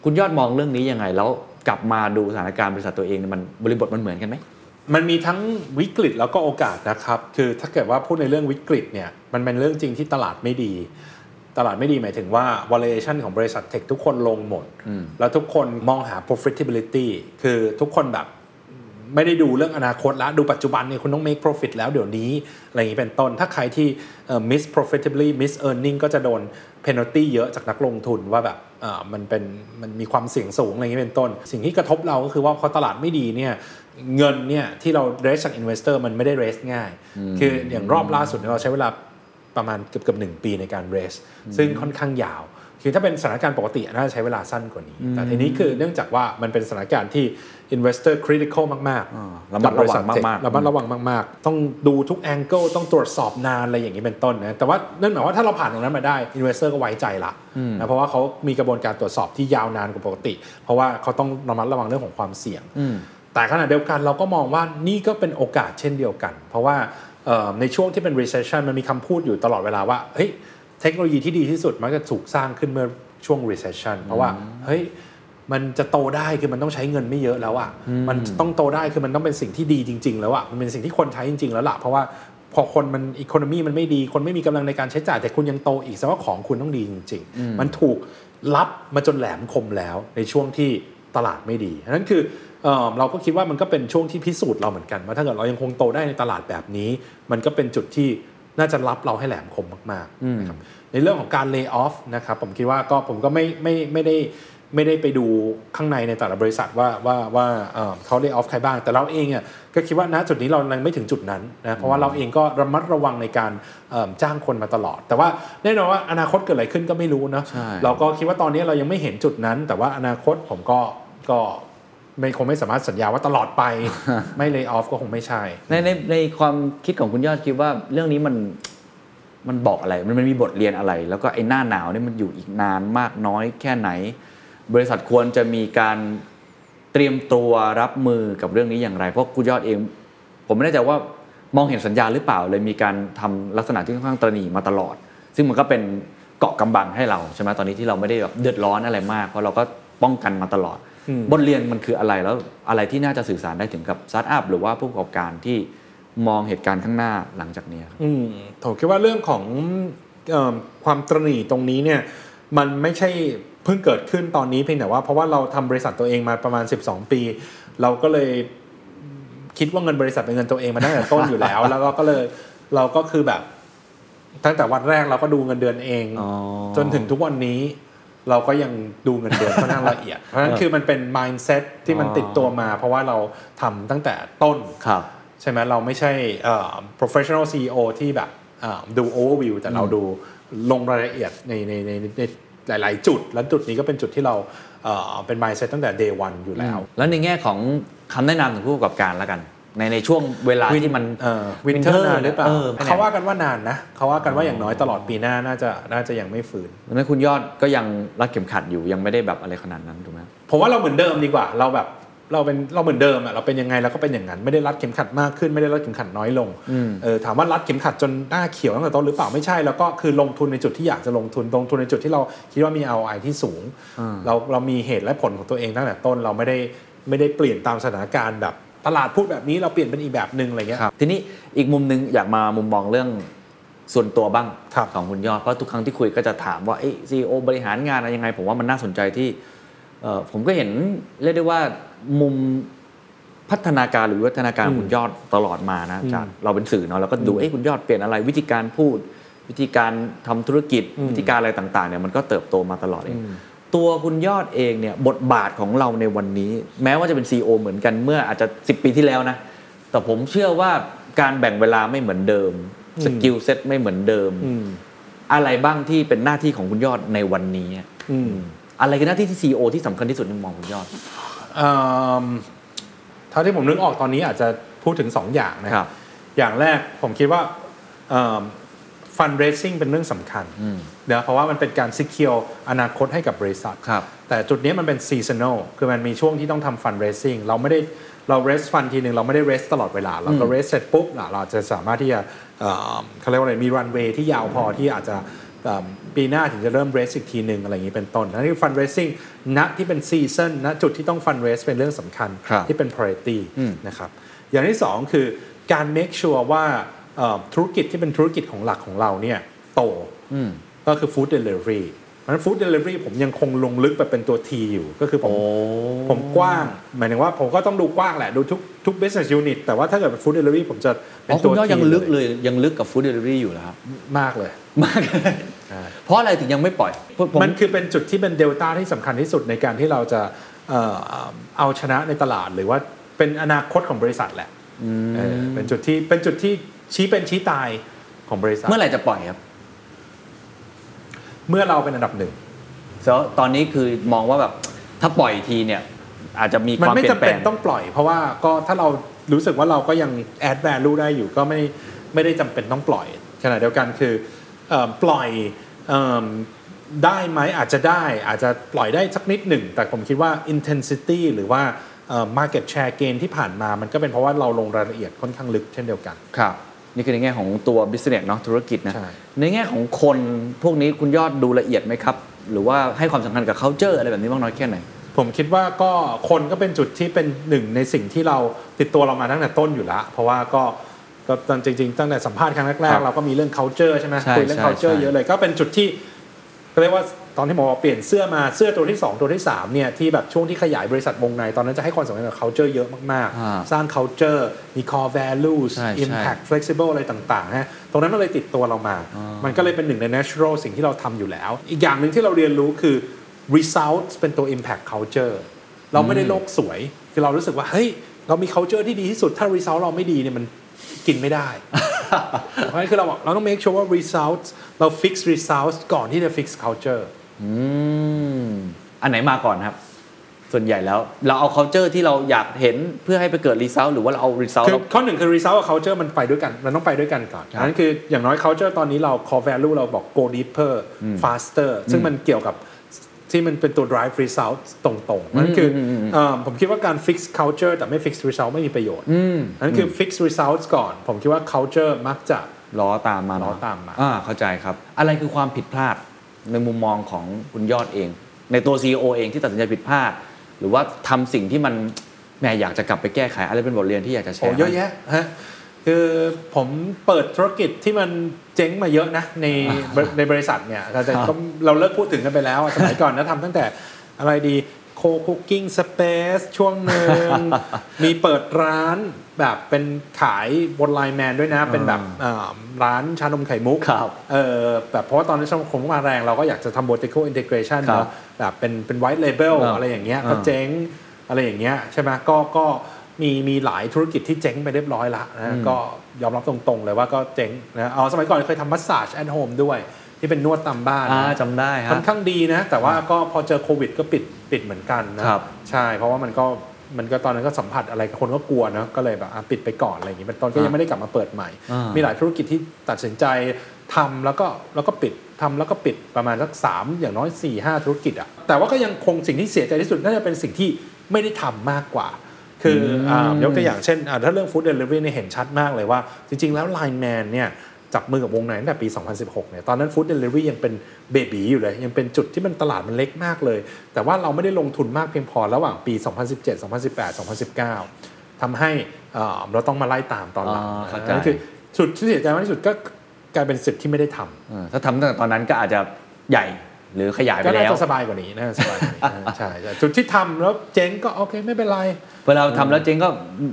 [SPEAKER 1] คุณยอดมองเรื่องนี้ยังไง แล้วกลับมาดูสถานการณ์บริษัทตัวเองเนี่ยมันบริบทมันเหมือนกันไหม
[SPEAKER 2] มันมีทั้งวิกฤตแล้วก็โอกาสนะครับ คือถ้าเกิดว่าพูดในเรื่องวิกฤตเนี่ยมันเป็นเรื่องจริงที่ตลาดไม่ดี ตลาดไม่ดีหมายถึงว่า valuation ของบริษัทเทคทุกคนลงหมด แล้วทุกคนมองหา profitability คือทุกคนแบบไม่ได้ดูเรื่องอนาคตแล้วดูปัจจุบันเนี่ยคุณต้อง make profit แล้วเดี๋ยวนี้ อะไรอย่างนี้เป็นต้น ถ้าใครที่เอ่อ miss profitably miss earning ก็จะโดน penalty เยอะจากนักลงทุนว่าแบบเอ่อมันเป็นมันมีความเสี่ยงสูงอะไรอย่างนี้เป็นต้น สิ่งที่กระทบเราก็คือว่าพอตลาดไม่ดีเนี่ยเงินเนี่ยที่เรา raise จาก investor มันไม่ได้ raise ง่าย คืออย่างรอบล่าสุดเนี่ยเราใช้เวลา ประมาณเกือบเกือบหนึ่งปีในการ raise ซึ่งค่อนข้างยาว คือถ้าเป็นสถานการณ์ปกติน่าจะใช้เวลาสั้นกว่านี้ แต่ทีนี้คือเนื่องจากว่ามันเป็นสถานการณ์ที่ investor critical มาก
[SPEAKER 1] อ่า
[SPEAKER 2] ๆ
[SPEAKER 1] ระมัดระวัง
[SPEAKER 2] กับบริษัท
[SPEAKER 1] มากๆ
[SPEAKER 2] ระมัดระวังมาก ๆ ต้องดูทุก angle ต้องตรวจสอบนานอะไรอย่างนี้เป็นต้นนะ แต่ว่านั่นหมายว่าถ้าเราผ่านตรงนั้นมาได้ investor ก็ไว้ใจละนะเพราะว่าเขามีกระบวนการตรวจสอบที่ยาวนานกว่าปกติ เพราะว่าเขาต้องระมัดระวังเรื่องของความเสี่ยงแต่ขณะเดียวกันเราก็มองว่านี่ก็เป็นโอกาสเช่นเดียวกัน เพราะว่าเอ่อ ในช่วงที่เป็น recession มันมีคำพูดอยู่ตลอดเวลาว่าเฮ้ยเทคโนโลยีที่ดีที่สุดมักจะถูกสร้างขึ้นเมื่อช่วง recession เพราะว่าเฮ้ยมันจะโตได้คือมันต้องใช้เงินไม่เยอะแล้วอะ่ะมันต้องโตได้คือมันต้องเป็นสิ่งที่ดีจริง ๆ แล้วอะ่ะมันเป็นสิ่งที่คนใช้จริง ๆ แล้วล่ะเพราะว่าพอคนมันอีโคโนมีมันไม่ดีคนไม่มีกำลังในการใช้จ่ายแต่คุณยังโตอีกแสดงว่าของคุณต้องดีจริง ๆ มันถูกรับมาจนแหลมคมแล้วในช่วงที่ตลาดไม่ดีฉะนั้นคือ เอ่อเราก็คิดว่ามันก็เป็นช่วงที่พิสูจน์เราเหมือนกันว่าถ้าเกิดเรายังคงโตได้ในตลาดแบบนี้ มันก็เป็นจุดที่น่าจะรับเราให้แหลมคมมากๆนะครับในเรื่องของการเลิกออฟนะครับผมคิดว่าก็ผมก็ไม่ไม่ไม่ได้ไม่ได้ไปดูข้างในในแต่ละบริษัทว่าว่าว่าเอ่อเขาเลิกออฟใครบ้าง แต่เราเองอะก็คิดว่าณจุดนี้เรายังไม่ถึงจุดนั้นนะเพราะว่าเราเองก็ระมัดระวังในการเอิ่มจ้างคนมาตลอด แต่ว่าแน่นอนว่าอนาคตเกิดอะไรขึ้นก็ไม่รู้เนอะ
[SPEAKER 1] ใช่
[SPEAKER 2] เราก็คิดว่าตอนนี้เรายังไม่เห็นจุดนั้น แต่ว่าอนาคตผมก็ก็ ไม่คงไม่สามารถสัญญาว่าตลอดไป ไม่เลยออฟก็คงไม่ใช่
[SPEAKER 1] ในในในความคิดของคุณยอดคิดว่าเรื่องนี้มันมันบอกอะไร มันมันมีบทเรียนอะไร แล้วก็ไอ้หน้าหนาวนี่มันอยู่อีกนานมากน้อยแค่ไหน บริษัทควรจะมีการเตรียมตัวรับมือกับเรื่องนี้อย่างไร เพราะคุณยอดเอง ผมไม่แน่ใจว่ามองเห็นสัญญาณหรือเปล่าเลยมีการทำลักษณะที่ค่อนข้างตระหนี่มาตลอด ซึ่งมันก็เป็นเกาะกำบังให้เราใช่ไหมตอนนี้ที่เราไม่ได้แบบเดือดร้อนอะไรมาก เพราะเราก็ป้องกันมาตลอด บทเรียนมันคืออะไรแล้วอะไรที่น่าจะสื่อสารได้ถึงกับสตาร์ทอัพหรือว่าผู้ประกอบการที่มองเหตุการณ์ข้างหน้าหลังจากนี้ครับ
[SPEAKER 2] อืมผมคิดว่าเรื่องของเออความตระหนี่ตรงนี้เนี่ยมันไม่ใช่เพิ่งเกิดขึ้นตอนนี้เพียงแต่ว่าเพราะว่าเราทำบริษัทตัวเองมาประมาณ 12 ปี เราก็เลยคิดว่าเงินบริษัทเป็นเงินตัวเองมาตั้งแต่ต้นอยู่แล้ว แล้วเราก็เลยเราก็คือแบบ ตั้งแต่วันแรกเราก็ดูเงินเดือนเอง
[SPEAKER 1] อ๋อ
[SPEAKER 2] จนถึงทุกวันนี้ เราก็ยังดูเงินเดือนค่อนข้างละเอียด เพราะฉะนั้นคือมันเป็น mindset ที่มันติดตัวมา เพราะว่าเราทำตั้งแต่ต้น
[SPEAKER 1] ครับ
[SPEAKER 2] ใช่ไหมเราไม่ใช่เอ่อ professional CEO ที่แบบเอ่อดู overview แต่เราดูลงรายละเอียดในในในในหลาย ๆ จุด และจุดนี้ก็เป็นจุดที่เราเอ่อเป็น mindset ตั้งแต่ day one อยู่แล้ว
[SPEAKER 1] แล้วในแง่ของคำแนะนำถึงผู้ประกอบการแล้วกัน ในในช่วงเวลาที่มัน
[SPEAKER 2] วินเทอ
[SPEAKER 1] winter
[SPEAKER 2] ร์นานหรือเปล่า
[SPEAKER 1] เออ
[SPEAKER 2] เขาว่ากันว่านานนะเขาว่ากันว่าอย่างน้อยตลอดปีหน้าน่าจะน่าจะยังไม่ฟื้น
[SPEAKER 1] ดังนั้นคุณยอดก็ยังรัดเข็มขัดอยู่ยังไม่ได้แบบอะไรขนาดนั้นถูกไหม
[SPEAKER 2] ผมว่าเราเหมือนเดิมดีกว่าเราแบบเราเป็นเราเหมือนเดิมอะเราเป็นยังไงเราก็เป็นอย่างนั้นไม่ได้รัดเข็มขัดมากขึ้นไม่ได้รัดเข็มขัดน้อยลงเออถามว่ารัดเข็มขัดจนหน้าเขียวตั้งแต่ต้นหรือเปล่าไม่ใช่แล้วก็คือลงทุนในจุดที่อยากจะลงทุนลงทุนในจุดที่เราคิดว่ามี ROI ที่สูง เราเรามีเหตุและผลของตัวเองตั้งแต่ต้นเราไม่ได้ไม่ได้เปลี่ยนตามสถานการณ์แบบ ตลาดพูดแบบนี้เราเปลี่ยนเป็นอีกแบบหนึ่งอะไรเงี้ย
[SPEAKER 1] ทีนี้อีกมุมหนึงอยากมามุมมองเรื่องส่วนตัวบ้าง
[SPEAKER 2] ครับ
[SPEAKER 1] ของคุณยอดเพราะทุกครั้งที่คุยก็จะถามว่าซีโอบริหารงานอะไรยังไง ผมว่ามันน่าสนใจที่เอ่อผมก็เห็นเรียกได้ว่ามุมพัฒนาการหรือวิวัฒนาการของคุณยอดตลอดมานะจากเราเป็นสื่อเนาะเราก็ดูเอ้ยคุณยอดเปลี่ยนอะไรวิธีการพูด วิธีการทำธุรกิจวิธีการอะไรต่างๆเนี่ยมันก็เติบโตมาตลอดเอง ตัวคุณยอดเองเนี่ยบทบาทของเราในวันนี้ แม้ว่าจะเป็น CEO เหมือนกันเมื่ออาจจะ 10 ปีที่แล้วนะ แต่ผมเชื่อว่าการแบ่งเวลาไม่เหมือนเดิม skill set ไม่เหมือนเดิม อะไรบ้างที่เป็นหน้าที่ของคุณยอดในวันนี้อะอะไรคือหน้าที่ที่ CEO ที่สำคัญที่สุดในมุมมองคุณยอด
[SPEAKER 2] เอิ่มเท่าที่ผมนึกออกตอนนี้อาจจะพูดถึง 2 อย่างนะครับ อย่างแรกผมคิดว่า fundraising เป็นเรื่องสำคัญเนะเพราะว่ามันเป็นการ secure อนาคตให้กับบริษัท
[SPEAKER 1] ครับ
[SPEAKER 2] แต่จุดนี้มันเป็น seasonal คือมันมีช่วงที่ต้องทำ fundraising เราไม่ได้เรา raise fund ทีหนึ่งเราไม่ได้ raise ตลอดเวลา เราก็ raise เสร็จปุ๊บอะเราจะสามารถที่จะเอ่อเขาเรียกว่าอะไรมี runway ที่ยาวพอที่อาจจะเอ่อปีหน้าถึงจะเริ่ม raise อีกทีหนึ่งอะไรอย่างนี้เป็นต้นนั่นคือ fundraising ณที่เป็น season ณจุดที่ต้อง fundraise เป็นเรื่องสำคัญ
[SPEAKER 1] ครับ
[SPEAKER 2] ที่เป็น priority นะครับอย่างที่สองคือการ make sure ว่าเอ่อ ธุรกิจที่เป็นธุรกิจของหลักของเราเนี่ยโตก็คือ Food Delivery เพราะฉะนั้น Food Delivery ผมยังคงลงลึกไปเป็นตัว T อยู่ ก็คือผม
[SPEAKER 1] โอ้
[SPEAKER 2] ผมกว้าง หมายถึงว่าผมก็ต้องดูกว้างแหละ ดูทุกทุก business unit แต่ว่าถ้าเกิดเป็น Food Delivery ผมจะเป็
[SPEAKER 1] อ๋
[SPEAKER 2] น
[SPEAKER 1] อ
[SPEAKER 2] ตั
[SPEAKER 1] คุ
[SPEAKER 2] ว
[SPEAKER 1] ณยอด
[SPEAKER 2] T
[SPEAKER 1] ยังลึกเลยยังลึกกับฟู้ดเดลิเวอรี่อยู่แล้วครับ
[SPEAKER 2] มากเลย
[SPEAKER 1] มากเลยเพราะอะไรถึงยังไม่ปล่อยผม
[SPEAKER 2] มันคือเป็นจุดที่เป็นเดลต้าที่สำคัญที่สุดในการที่เราจะเอ่อเอาชนะในตลาดหรือว่าเป็นอนาคตของบริษัทแหละเออเป็นจุดที่เป็นจุดที่ ชี้เป็นชี้ตายของบริษัท
[SPEAKER 1] เมื่อไหร่จะปล่อยครับ
[SPEAKER 2] เมื่อเราเป็นอันดับหนึ่ง
[SPEAKER 1] แล้วตอนนี้คือมองว่าแบบถ้าปล่อยทีเนี่ย อาจจะมีค
[SPEAKER 2] มัน
[SPEAKER 1] วาม
[SPEAKER 2] ไม่
[SPEAKER 1] เปลี่ย
[SPEAKER 2] จำ
[SPEAKER 1] นแปล
[SPEAKER 2] เป็น
[SPEAKER 1] ง
[SPEAKER 2] ต้องปล่อย เพราะว่าก็ถ้าเรารู้สึกว่าเราก็ยัง add value ได้อยู่ก็ไม่ไม่ได้จำเป็นต้องปล่อยขณะเดียวกันคือเอ่อปล่อยเอิ่มได้ไหมอาจจะได้อาจจะปล่อยได้สักนิดหนึ่ง แต่ผมคิดว่า intensity หรือว่าเอ่อ market share gain ที่ผ่านมามันก็เป็นเพราะว่าเราลงรายละเอียดค่อนข้างลึกเช่นเดียวกัน
[SPEAKER 1] ครับ นี่คือในแง่ของตัว business เนาะธุรกิจนะ
[SPEAKER 2] ใช่
[SPEAKER 1] ในแง่ของคนพวกนี้คุณยอดดูละเอียดไหมครับ หรือว่าให้ความสำคัญกับ culture อะไรแบบนี้บ้างน้อยแค่ไหน
[SPEAKER 2] ผมคิดว่าก็คนก็เป็นจุดที่เป็นหนึ่งในสิ่งที่เราติดตัวเรามาตั้งแต่ต้นอยู่แล้วเพราะว่าก็ก็ตอนจริง ๆ ตั้งแต่สัมภาษณ์ครั้งแร
[SPEAKER 1] ครั
[SPEAKER 2] ก
[SPEAKER 1] บ
[SPEAKER 2] ๆเราก็มีเรื่อง culture ใช่ไหม
[SPEAKER 1] ใช่
[SPEAKER 2] คุยเรื่อง
[SPEAKER 1] ใช่
[SPEAKER 2] culture
[SPEAKER 1] ใช่
[SPEAKER 2] เยอะเลยก็เป็นจุดที่ก็เรียกว่า ตอนที่หมอเปลี่ยนเสื้อมาเสื้อตัวที่ 2 ตัวที่3เนี่ยที่แบบช่วงที่ขยายบริษัทวงใน ตอนนั้นจะให้ความสำคัญกับ culture เยอะมาก
[SPEAKER 1] อ่า
[SPEAKER 2] ๆสร้าง culture มี core values
[SPEAKER 1] ใช่ใช่
[SPEAKER 2] impact flexible อะไรต่างๆฮะตรงนั้นมันเลยติดตัวเรามา มันก็เลยเป็นหนึ่งใน natural สิ่งที่เราทำอยู่แล้ว อีกอย่างหนึ่งที่เราเรียนรู้คือ results เป็นตัว impact culture เราไม่ได้โลกสวย คือเรารู้สึกว่าเฮ้ยเรามี culture ที่ดีที่สุดถ้า result เราไม่ดีเนี่ยมันกินไม่ได้เพราะฉะนั้นคือเราบอกเราต้อง make sure ว่า results เรา fix results ก่อนที่จะ fix culture
[SPEAKER 1] อืมอันไหนมาก่อนครับ ส่วนใหญ่แล้ว เราเอา culture ที่เราอยากเห็นเพื่อให้ไปเกิด result หรือว่าเราเอา result
[SPEAKER 2] คือ
[SPEAKER 1] เรา
[SPEAKER 2] ข้อหนึ่งคือ result กับ culture มันไปด้วยกัน มันต้องไปด้วยกันก่อน
[SPEAKER 1] ครับ
[SPEAKER 2] นั่นคืออย่างน้อย culture ตอนนี้เรา core value เราบอก go deeper faster ซึ่งมันเกี่ยวกับที่มันเป็นตัว drive result ตรงๆนั่นคืออเอ่อผมคิดว่าการ fix culture แต่ไม่ fix result ไม่มีประโยชน์นั่นคือ fix results ก่อน ผมคิดว่า culture มักจะ
[SPEAKER 1] ล้อตามมาเนะ
[SPEAKER 2] ล้อตามมา
[SPEAKER 1] อ่าเข้าใจครับ อะไรคือความผิดพลาด ในมุมมองของคุณยอดเอง ในตัว CEO เองที่ตัดสินใจผิดพลาด หรือว่าทำสิ่งที่มันแหมอยากจะกลับไปแก้ไขอะไรเป็นบทเรียนที่อยากจะแช
[SPEAKER 2] โอ้
[SPEAKER 1] ร์
[SPEAKER 2] เยอะแยะฮะคือผมเปิดธุรกิจที่มันเจ๊งมาเยอะนะในในบริษัทเนี่ยแต่แต่ก็เราเลิกพูดถึงกันไปแล้วอะสมัยก่อนนะทำตั้งแต่อะไรดีโคคุกกิ้งสเปซช่วงหนึ่งมีเปิดร้านแบบเป็นขายบน LINE MAN ด้วยนะ เป็นแบบอ่าร้านชานมไข่มุก
[SPEAKER 1] ครับ
[SPEAKER 2] เออแบบเพราะว่าตอนนั้นสังคมมาแรงเราก็อยากจะทำ vertical integration
[SPEAKER 1] ครับ
[SPEAKER 2] เนาะแบบเป็นเป็น white label
[SPEAKER 1] อ่า
[SPEAKER 2] อะไรอย่างเงี้ย
[SPEAKER 1] อ่า
[SPEAKER 2] ก็เจ๊งอะไรอย่างเงี้ยใช่ไหมก็ก็มีมีหลายธุรกิจที่เจ๊งไปเรียบร้อยละนะก็ยอมรับตรงๆเลยว่าก็เจ๊งนะเอาสมัยก่อนเคยทำ massage at home ด้วย ที่เป็นนวดตามบ้าน
[SPEAKER 1] อ่า
[SPEAKER 2] นะ
[SPEAKER 1] จำได้ฮะ
[SPEAKER 2] ค่อนข้างดีนะ แต่ว่าก็พอเจอโควิด ก็ปิดปิดเหมือนกันนะครับใช่ เพราะว่ามันก็มันก็ตอนนั้นก็สัมผัสอะไรคนก็กลัวเนอะก็เลยแบบอะปิดไปก่อนอะไรอย่างงี้เป็นต้นก็ยังไม่ได้กลับมาเปิดใหม่
[SPEAKER 1] อ่ามี
[SPEAKER 2] มีหลายธุรกิจที่ตัดสินใจทำแล้วก็แล้วก็ปิดทำแล้วก็ปิดประมาณสักสามอย่างน้อย4ี่ห้าธุรกิจอะแต่ว่าก็ยังคงสิ่งที่เสียใจที่สุดน่าจะเป็นสิ่งที่ไม่ได้ทำมากกว่า คืออ่ายกตัวอย่างเช่นอ่าถ้าเรื่อง Food Delivery เนี่ยเห็นชัดมากเลยว่า จริง ๆ แล้ว Line Man เนี่ย จับมือกับวงในตั้งแต่ปี 2016 เนี่ย ตอนนั้น Food Delivery ยังเป็นเบบีอยู่เลย ยังเป็นจุดที่มันตลาดมันเล็กมากเลย แต่ว่าเราไม่ได้ลงทุนมากเพียงพอระหว่างปี 2017 2018 2019ทำให้อ่าเราต้องมาไล่ตามตอนหลัง
[SPEAKER 1] อ่าเข้าใจ
[SPEAKER 2] นั่นคือจุดที่เสียใจมากที่สุดก็กลายเป็นสิทธิ์ที่ไม่ได้ทำ
[SPEAKER 1] เออถ้าทำตั้งแต่ตอนนั้นก็อาจจะใหญ่หรือขยายไป
[SPEAKER 2] ก็น่า
[SPEAKER 1] แล้ว
[SPEAKER 2] จะสบายกว่านี้น่าจะสบายกว่านี้ใช่ใช่จุดที่ทำแล้วเจ๊งก็โอเคไม่เป็นไร
[SPEAKER 1] เวลาทำแล้วเจ๊งก็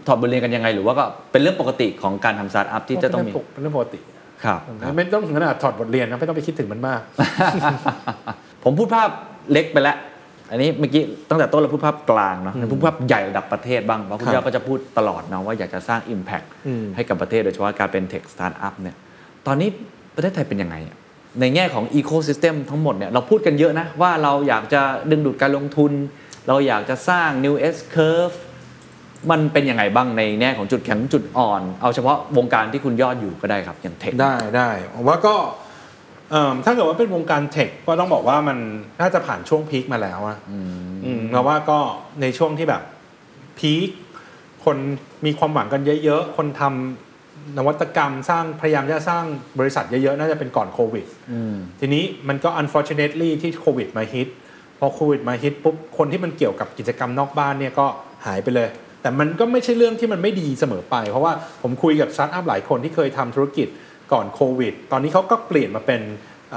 [SPEAKER 1] ถอดบทเรียนกันยังไง หรือว่าก็เป็นเรื่องปกติของการทำสตาร์ทอัพที่จะต้องมี
[SPEAKER 2] เป็นเรื่องปกติ
[SPEAKER 1] ครับ
[SPEAKER 2] ไม่ต้องถึงขนาดถอดบทเรียนนะไม่ต้องไปคิดถึงมันมาก
[SPEAKER 1] ผมพูดภาพเล็กไปแล้ว อันนี้เมื่อกี้ตั้งแต่ต้นเราพูดภาพกลางเนาะพูดภาพใหญ่ระดับประเทศบ้างเพราะคุณ
[SPEAKER 2] ครับ
[SPEAKER 1] ยอดก็จะพูดตลอดนะว่าอยากจะสร้าง Impact
[SPEAKER 2] อืม
[SPEAKER 1] ให้กับประเทศโดยเฉพาะการเป็น tech startup เนี่ยตอนนี้ประเทศไทยเป็นยังไงอะในแง่ของอีโค y ิสเต็มทั้งหมดเนี่ยเราพูดกันเยอะนะ ว่าเราอยากจะดึงดูดการลงทุน เราอยากจะสร้าง New S Curve มันเป็นยังไงบ้างในแง่ของจุดแข็งจุดอ่อน เอาเฉพาะวงการที่คุณยอดอยู่ก็ได้ครับอย่างเทค
[SPEAKER 2] ได้ได้ผมว่าก็เอิ่มถ้าเกิดว่าเป็นวงการเทคก็ต้องบอกว่ามันน่าจะผ่านช่วงพีคมาแล้วอะอืมเราว่าก็ในช่วงที่แบบพีคคนมีความหวังกันเยอะๆ คนทำนวัตกรรมสร้างพยายามจะสร้างบริษัทเยอะๆ น่าจะเป็นก่อนโควิดทีนี้มันก็ unfortunately ที่โควิดมาฮิตพอโควิดมาฮิตปุ๊บคนที่มันเกี่ยวกับกิจกรรมนอกบ้านเนี่ยก็หายไปเลย แต่มันก็ไม่ใช่เรื่องที่มันไม่ดีเสมอไป เพราะว่าผมคุยกับสตาร์ทอัพหลายคนที่เคยทำธุรกิจก่อนโควิด ตอนนี้เขาก็เปลี่ยนมาเป็นเ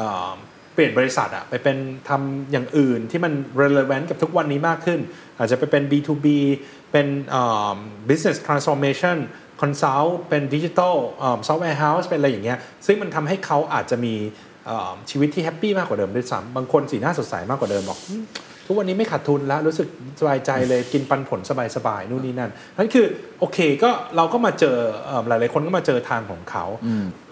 [SPEAKER 2] เปลี่ยนบริษัทอะไปเป็นทำอย่างอื่นที่มัน relevant กับทุกวันนี้มากขึ้น อาจจะไปเป็น B2B เป็น business transformation consult เป็น digital software house เป็นอะไรอย่างเงี้ยซึ่งมันทำให้เขาอาจจะมีชีวิตที่ happy มากกว่าเดิมด้วยซ้ำบางคนสีหน้าสดใสมากกว่าเดิมบอก ทุกวันนี้ไม่ขาดทุนแล้วรู้สึกสบายใจเลยกินปันผลสบายๆนู่นนี่นั่นนั่นคือโอเคก็เราก็มาเจอเอ่อหลายๆคนก็มาเจอทางของเขา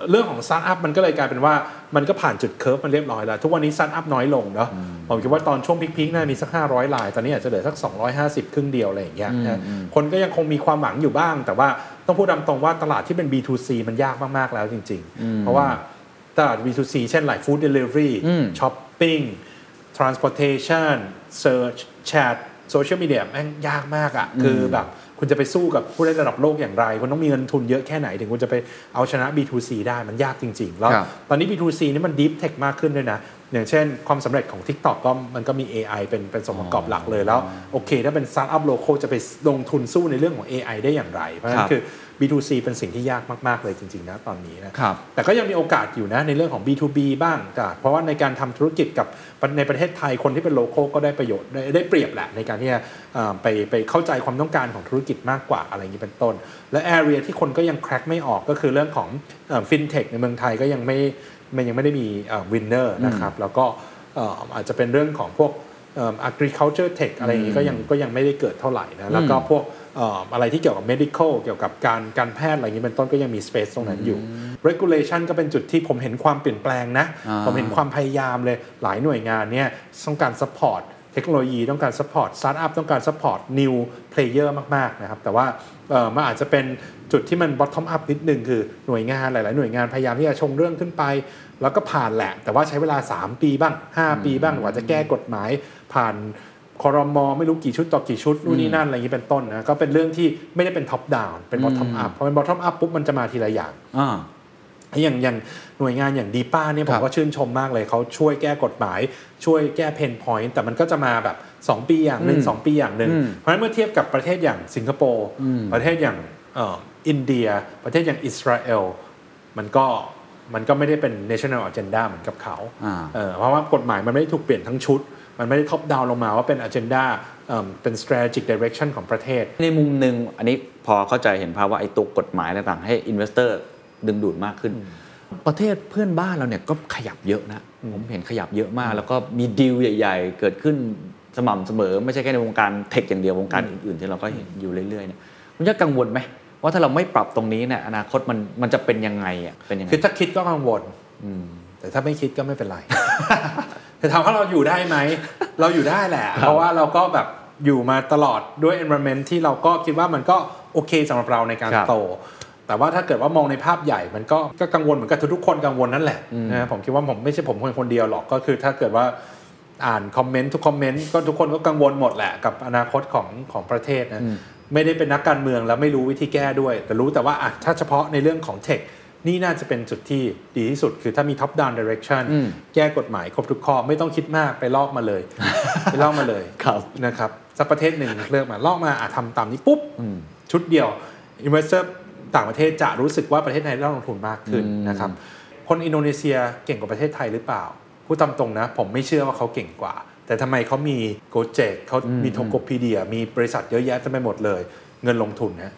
[SPEAKER 2] เรื่องของสตาร์ทอัพมันก็เลยกลายเป็นว่ามันก็ผ่านจุด curve มันเรียบร้อยแล้ว ทุกวันนี้สตาร์ทอัพน้อยลงเนาะผมคิดว่าตอนช่วง peak ๆน่ามีสัก 500 ราย ตอนนี้อาจจะเหลือสัก 250 ครึ่งเดียวอะไรอย่างเงี้ยนะคนก็ยังคงมีความหวังอยู่บ้าง แต่ว่าต้องพูดตามตรงว่าตลาดที่เป็น B2C มันยากมากๆแล้วจริง ๆ เพราะว่าตลาด B2C เช่น like food delivery shopping transportation search chat social media แม่งยากมากอะ่ะ คือแบบคุณจะไปสู้กับผู้เล่นระดับโลกอย่างไร คุณต้องมีเงินทุนเยอะแค่ไหน ถึงคุณจะไปเอาชนะ B2C ได้มันยากจริง ๆ แล้ว
[SPEAKER 1] ครับ
[SPEAKER 2] ตอนนี้ B2C นี่มัน deep tech มากขึ้นด้วยนะ อย่างเช่น ความสำเร็จของ TikTok ก็มันก็มี AI เป็นเป็นส่วนประกอบหลักเลยแล้ว โอเค ถ้าเป็นสตาร์ทอัพ local จะไปลงทุนสู้ในเรื่องของ AI ได้อย่างไร เพราะฉะนั้นคือ B2C เป็นสิ่งที่ยากมาก ๆ เลยจริง ๆ นะตอนนี้นะ
[SPEAKER 1] ครับ
[SPEAKER 2] แต่ก็ยังมีโอกาสอยู่นะในเรื่องของ B2B บ้างจ้ะเพราะว่าในการทำธุรกิจกับในประเทศไทยคนที่เป็น local ก็ได้ประโยชน์ได้ได้เปรียบแหละในการที่จะเอ่อไปไปเข้าใจความต้องการของธุรกิจมากกว่าอะไรอย่างนี้เป็นต้น และ area ที่คนก็ยัง crack ไม่ออกก็คือเรื่องของฟินเทคในเมืองไทยก็ยังไม่มันยังไม่ได้มี winner นะครับแล้วก็เอ่ออาจจะเป็นเรื่องของพวกเอ่อ agriculture tech อะไรอย่างนี้ก็ยังก็ยังไม่ได้เกิดเท่าไหร่นะแล้วก็พวกเอ่ออะไรที่เกี่ยวกับ medical เกี่ยวกับการการแพทย์อะไรอย่างนี้เป็นต้นก็ยังมี space ตรงนั้นอยู่ regulation ก็เป็นจุดที่ผมเห็นความเปลี่ยนแปลงนะ
[SPEAKER 1] อ่า
[SPEAKER 2] ผมเห็นความพยายามเลยหลายหน่วยงานเนี่ยต้องการ support เทคโนโลยีต้องการ support startup ต้องการ support new player มาก ๆ นะครับ แต่ว่าเอ่อมันอาจจะเป็นจุดที่มัน bottom up นิดนึงคือหน่วยงานหลาย ๆ หน่วยงานพยายามที่จะชงเรื่องขึ้นไป แล้วก็ผ่านแหละ แต่ว่าใช้เวลา 3 ปีบ้าง 5 ปีบ้างกว่าจะแก้กฎหมายผ่าน คอรมอไม่รู้กี่ชุดต่อกี่ชุดนู่นนี่นั่นอะไรอย่างนี้เป็นต้นนะก็เป็นเรื่องที่ไม่ได้เป็น top down เป็น bottom up พอเป็น bottom up ปุ๊บมันจะมาทีละอย่าง
[SPEAKER 1] อ่า
[SPEAKER 2] อย่างอย่างหน่วยงานอย่างดีป้าเนี่ยผม
[SPEAKER 1] ครับ
[SPEAKER 2] ก็ชื่นชมมากเลยเขาช่วยแก้กฎหมาย ช่วยแก้ pain point แต่มันก็จะมาแบบ 2 ปีอย่างหนึ่ง
[SPEAKER 1] อืม
[SPEAKER 2] สองปีอย่างหนึ่ง
[SPEAKER 1] อืม
[SPEAKER 2] เพราะฉะนั้นเมื่อเทียบกับประเทศอย่างสิงคโปร์
[SPEAKER 1] อืม
[SPEAKER 2] ประเทศอย่างเอ่ออินเดีย ประเทศอย่างอิสราเอลมันก็มันก็ไม่ได้เป็น national agenda เหมือนกับเขา
[SPEAKER 1] อ่า
[SPEAKER 2] เออเพราะว่ากฎหมายมันไม่ได้ถูกเปลี่ยนทั้งชุด มันไม่ได้ top down ลงมาว่าเป็น agenda เอิ่มเป็น strategic direction ของประเทศ
[SPEAKER 1] ในมุมหนึ่งอันนี้พอเข้าใจเห็นภาพว่าไอ้ตัวกฎหมายต่างๆให้ investor ดึงดูดมากขึ้น ประเทศเพื่อนบ้านเราเนี่ยก็ขยับเยอะนะ ผมเห็นขยับเยอะมาก แล้วก็มีดีลใหญ่ ๆ เกิดขึ้นสม่ำเสมอ ไม่ใช่แค่ในวงการ tech อย่างเดียววงการอื่นๆที่เราก็เห็นอยู่เรื่อยๆเนี่ยคุณจะกังวลไหมว่าถ้าเราไม่ปรับตรงนี้เนี่ยอนาคตมันมันจะเป็นยังไงอะเป็นยังไง
[SPEAKER 2] คือถ้าคิดก็กังวลแต่ถ้าไม่คิดก็ไม่เป็นไร แต่ถามว่าเราอยู่ได้ไหม เราอยู่ได้แหละ เพราะว่าเราก็แบบอยู่มาตลอดด้วย environment ที่เราก็คิดว่ามันก็โอเคสำหรับเราในการ
[SPEAKER 1] ครับ
[SPEAKER 2] โต แต่ว่าถ้าเกิดว่ามองในภาพใหญ่มันก็ก็กังวลเหมือนกับทุกๆคนกังวลนั่นแหละนะผมคิดว่าผมไม่ใช่ผมคนคนเดียวหรอกก็คือถ้าเกิดว่าอ่านคอมเมนต์ทุกคอมเมนต์ก็ทุกคนก็กังวลหมดแหละกับอนาคตของของประเทศนะไม่ได้เป็นนักการเมืองแล้วไม่รู้วิธีแก้ด้วย แต่รู้แต่ว่าอะถ้าเฉพาะในเรื่องของเทค นี่น่าจะเป็นจุดที่ดีที่สุด คือถ้ามี top down direction
[SPEAKER 1] อืม
[SPEAKER 2] แก้กฎหมายครบทุกข้อไม่ต้องคิดมากไปลอกมาเลย ไปลอกมาเลย
[SPEAKER 1] ครับ
[SPEAKER 2] นะครับสักประเทศหนึ่งเลือกมาลอกมาอะทำตามนี้ปุ๊บชุดเดียว investor ต่างประเทศจะรู้สึกว่าประเทศไทยได้ลงทุนมากขึ้นนะครับคนอินโดนีเซียเก่งกว่าประเทศไทยหรือเปล่าพูดตามตรงนะ ผมไม่เชื่อว่าเขาเก่งกว่า แต่ทำไมเขามีโกเจกเขามีโทโกพีเดีย มีบริษัทเยอะแยะเต็มไปหมดเลย เงินลงทุนนะ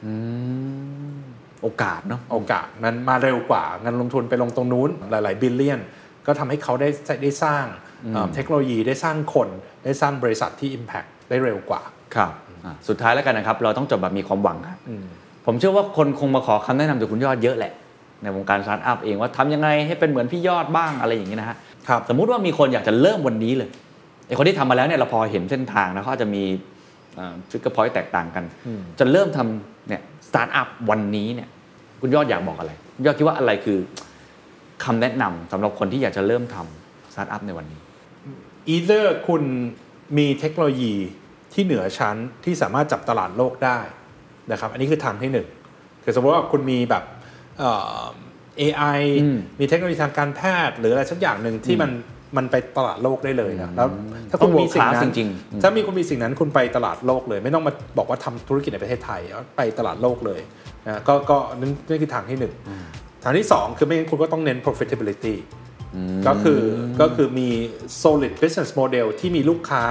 [SPEAKER 1] โอกาสเนาะ
[SPEAKER 2] โอกาสมันมาเร็วกว่าเงินลงทุนไปลงตรงนู้นหลาย ๆ billion ก็ทำให้เขาได้ได้สร้างเอ่อเทคโนโลยีได้สร้างคนได้สร้างบริษัทที่ impact ได้เร็วกว่า
[SPEAKER 1] ครับอะสุดท้ายแล้วกันนะครับ เราต้องจบแบบมีความหวังครับผมเชื่อว่าคนคงมาขอคำแนะนำจากคุณยอดเยอะแหละ ในวงการสตาร์ทอัพเองว่าทำยังไงให้เป็นเหมือนพี่ยอดบ้างอะไรอย่างนี้นะฮะ
[SPEAKER 2] ครับ
[SPEAKER 1] สมมุติว่ามีคนอยากจะเริ่มวันนี้เลยไอคนที่ทำมาแล้วเนี่ยเราพอเห็นเส้นทางนะเขาอาจจะมี trigger point แตกต่างกัน จะเริ่มทำเนี่ยสตาร์ทอัพวันนี้เนี่ย คุณยอดอยากบอกอะไรคุณยอดคิดว่าอะไรคือคำแนะนำสำหรับคนที่อยากจะเริ่มทำสตาร์ทอัพในวันนี้
[SPEAKER 2] either คุณมีเทคโนโลยีที่เหนือชั้นที่สามารถจับตลาดโลกได้นะครับ อันนี้คือทางที่หนึ่งคือสมมติว่าคุณมีแบบเอ่อ AI
[SPEAKER 1] อืม
[SPEAKER 2] มีเทคโนโลยีทางการแพทย์ หรืออะไรสักอย่างหนึ่งที่มันมันไปตลาดโลกได้เลยนะแล้วถ้า
[SPEAKER 1] ต้
[SPEAKER 2] คุ
[SPEAKER 1] อ
[SPEAKER 2] ณ
[SPEAKER 1] ง
[SPEAKER 2] มีสิ่ง
[SPEAKER 1] world
[SPEAKER 2] นั้
[SPEAKER 1] class
[SPEAKER 2] น
[SPEAKER 1] จริงๆอืม
[SPEAKER 2] ถ้ามีคุณมีสิ่งนั้นคุณไปตลาดโลกเลย ไม่ต้องมาบอกว่าทำธุรกิจในประเทศไทยเอาไปตลาดโลกเลย นะก็ก็นั่นนั่นคือทางที่หนึ่งทางที่สองคือไม่งั้นคุณก็ต้องเน้น profitability ก็คือก็คือมี solid business model ที่มีลูกค้า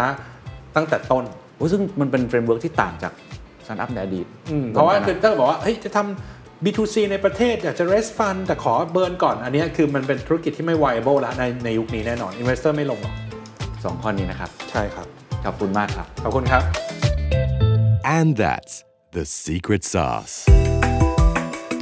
[SPEAKER 2] ตั้งแต่ต้น
[SPEAKER 7] โอ้ซึ่งมันเป็น framework ที่ต่างจากสตาร์ทอัพในอดีต
[SPEAKER 2] อืมเพราะว่าคือถ้าบอกว่าเฮ้ยจะทำ B2C ในประเทศอยากจะ raise fund แต่ขอ burn ก่อน อันเนี้ยคือมันเป็นธุรกิจที่ไม่ viable แล้วในในยุคนี้แน่นอน investor ไม่ลงหรอก
[SPEAKER 7] สองข้อนี้นะครับ
[SPEAKER 2] ใช่ครับ
[SPEAKER 7] ขอบคุณมากครับ
[SPEAKER 2] ขอบคุณครับ
[SPEAKER 3] And that's the secret sauce.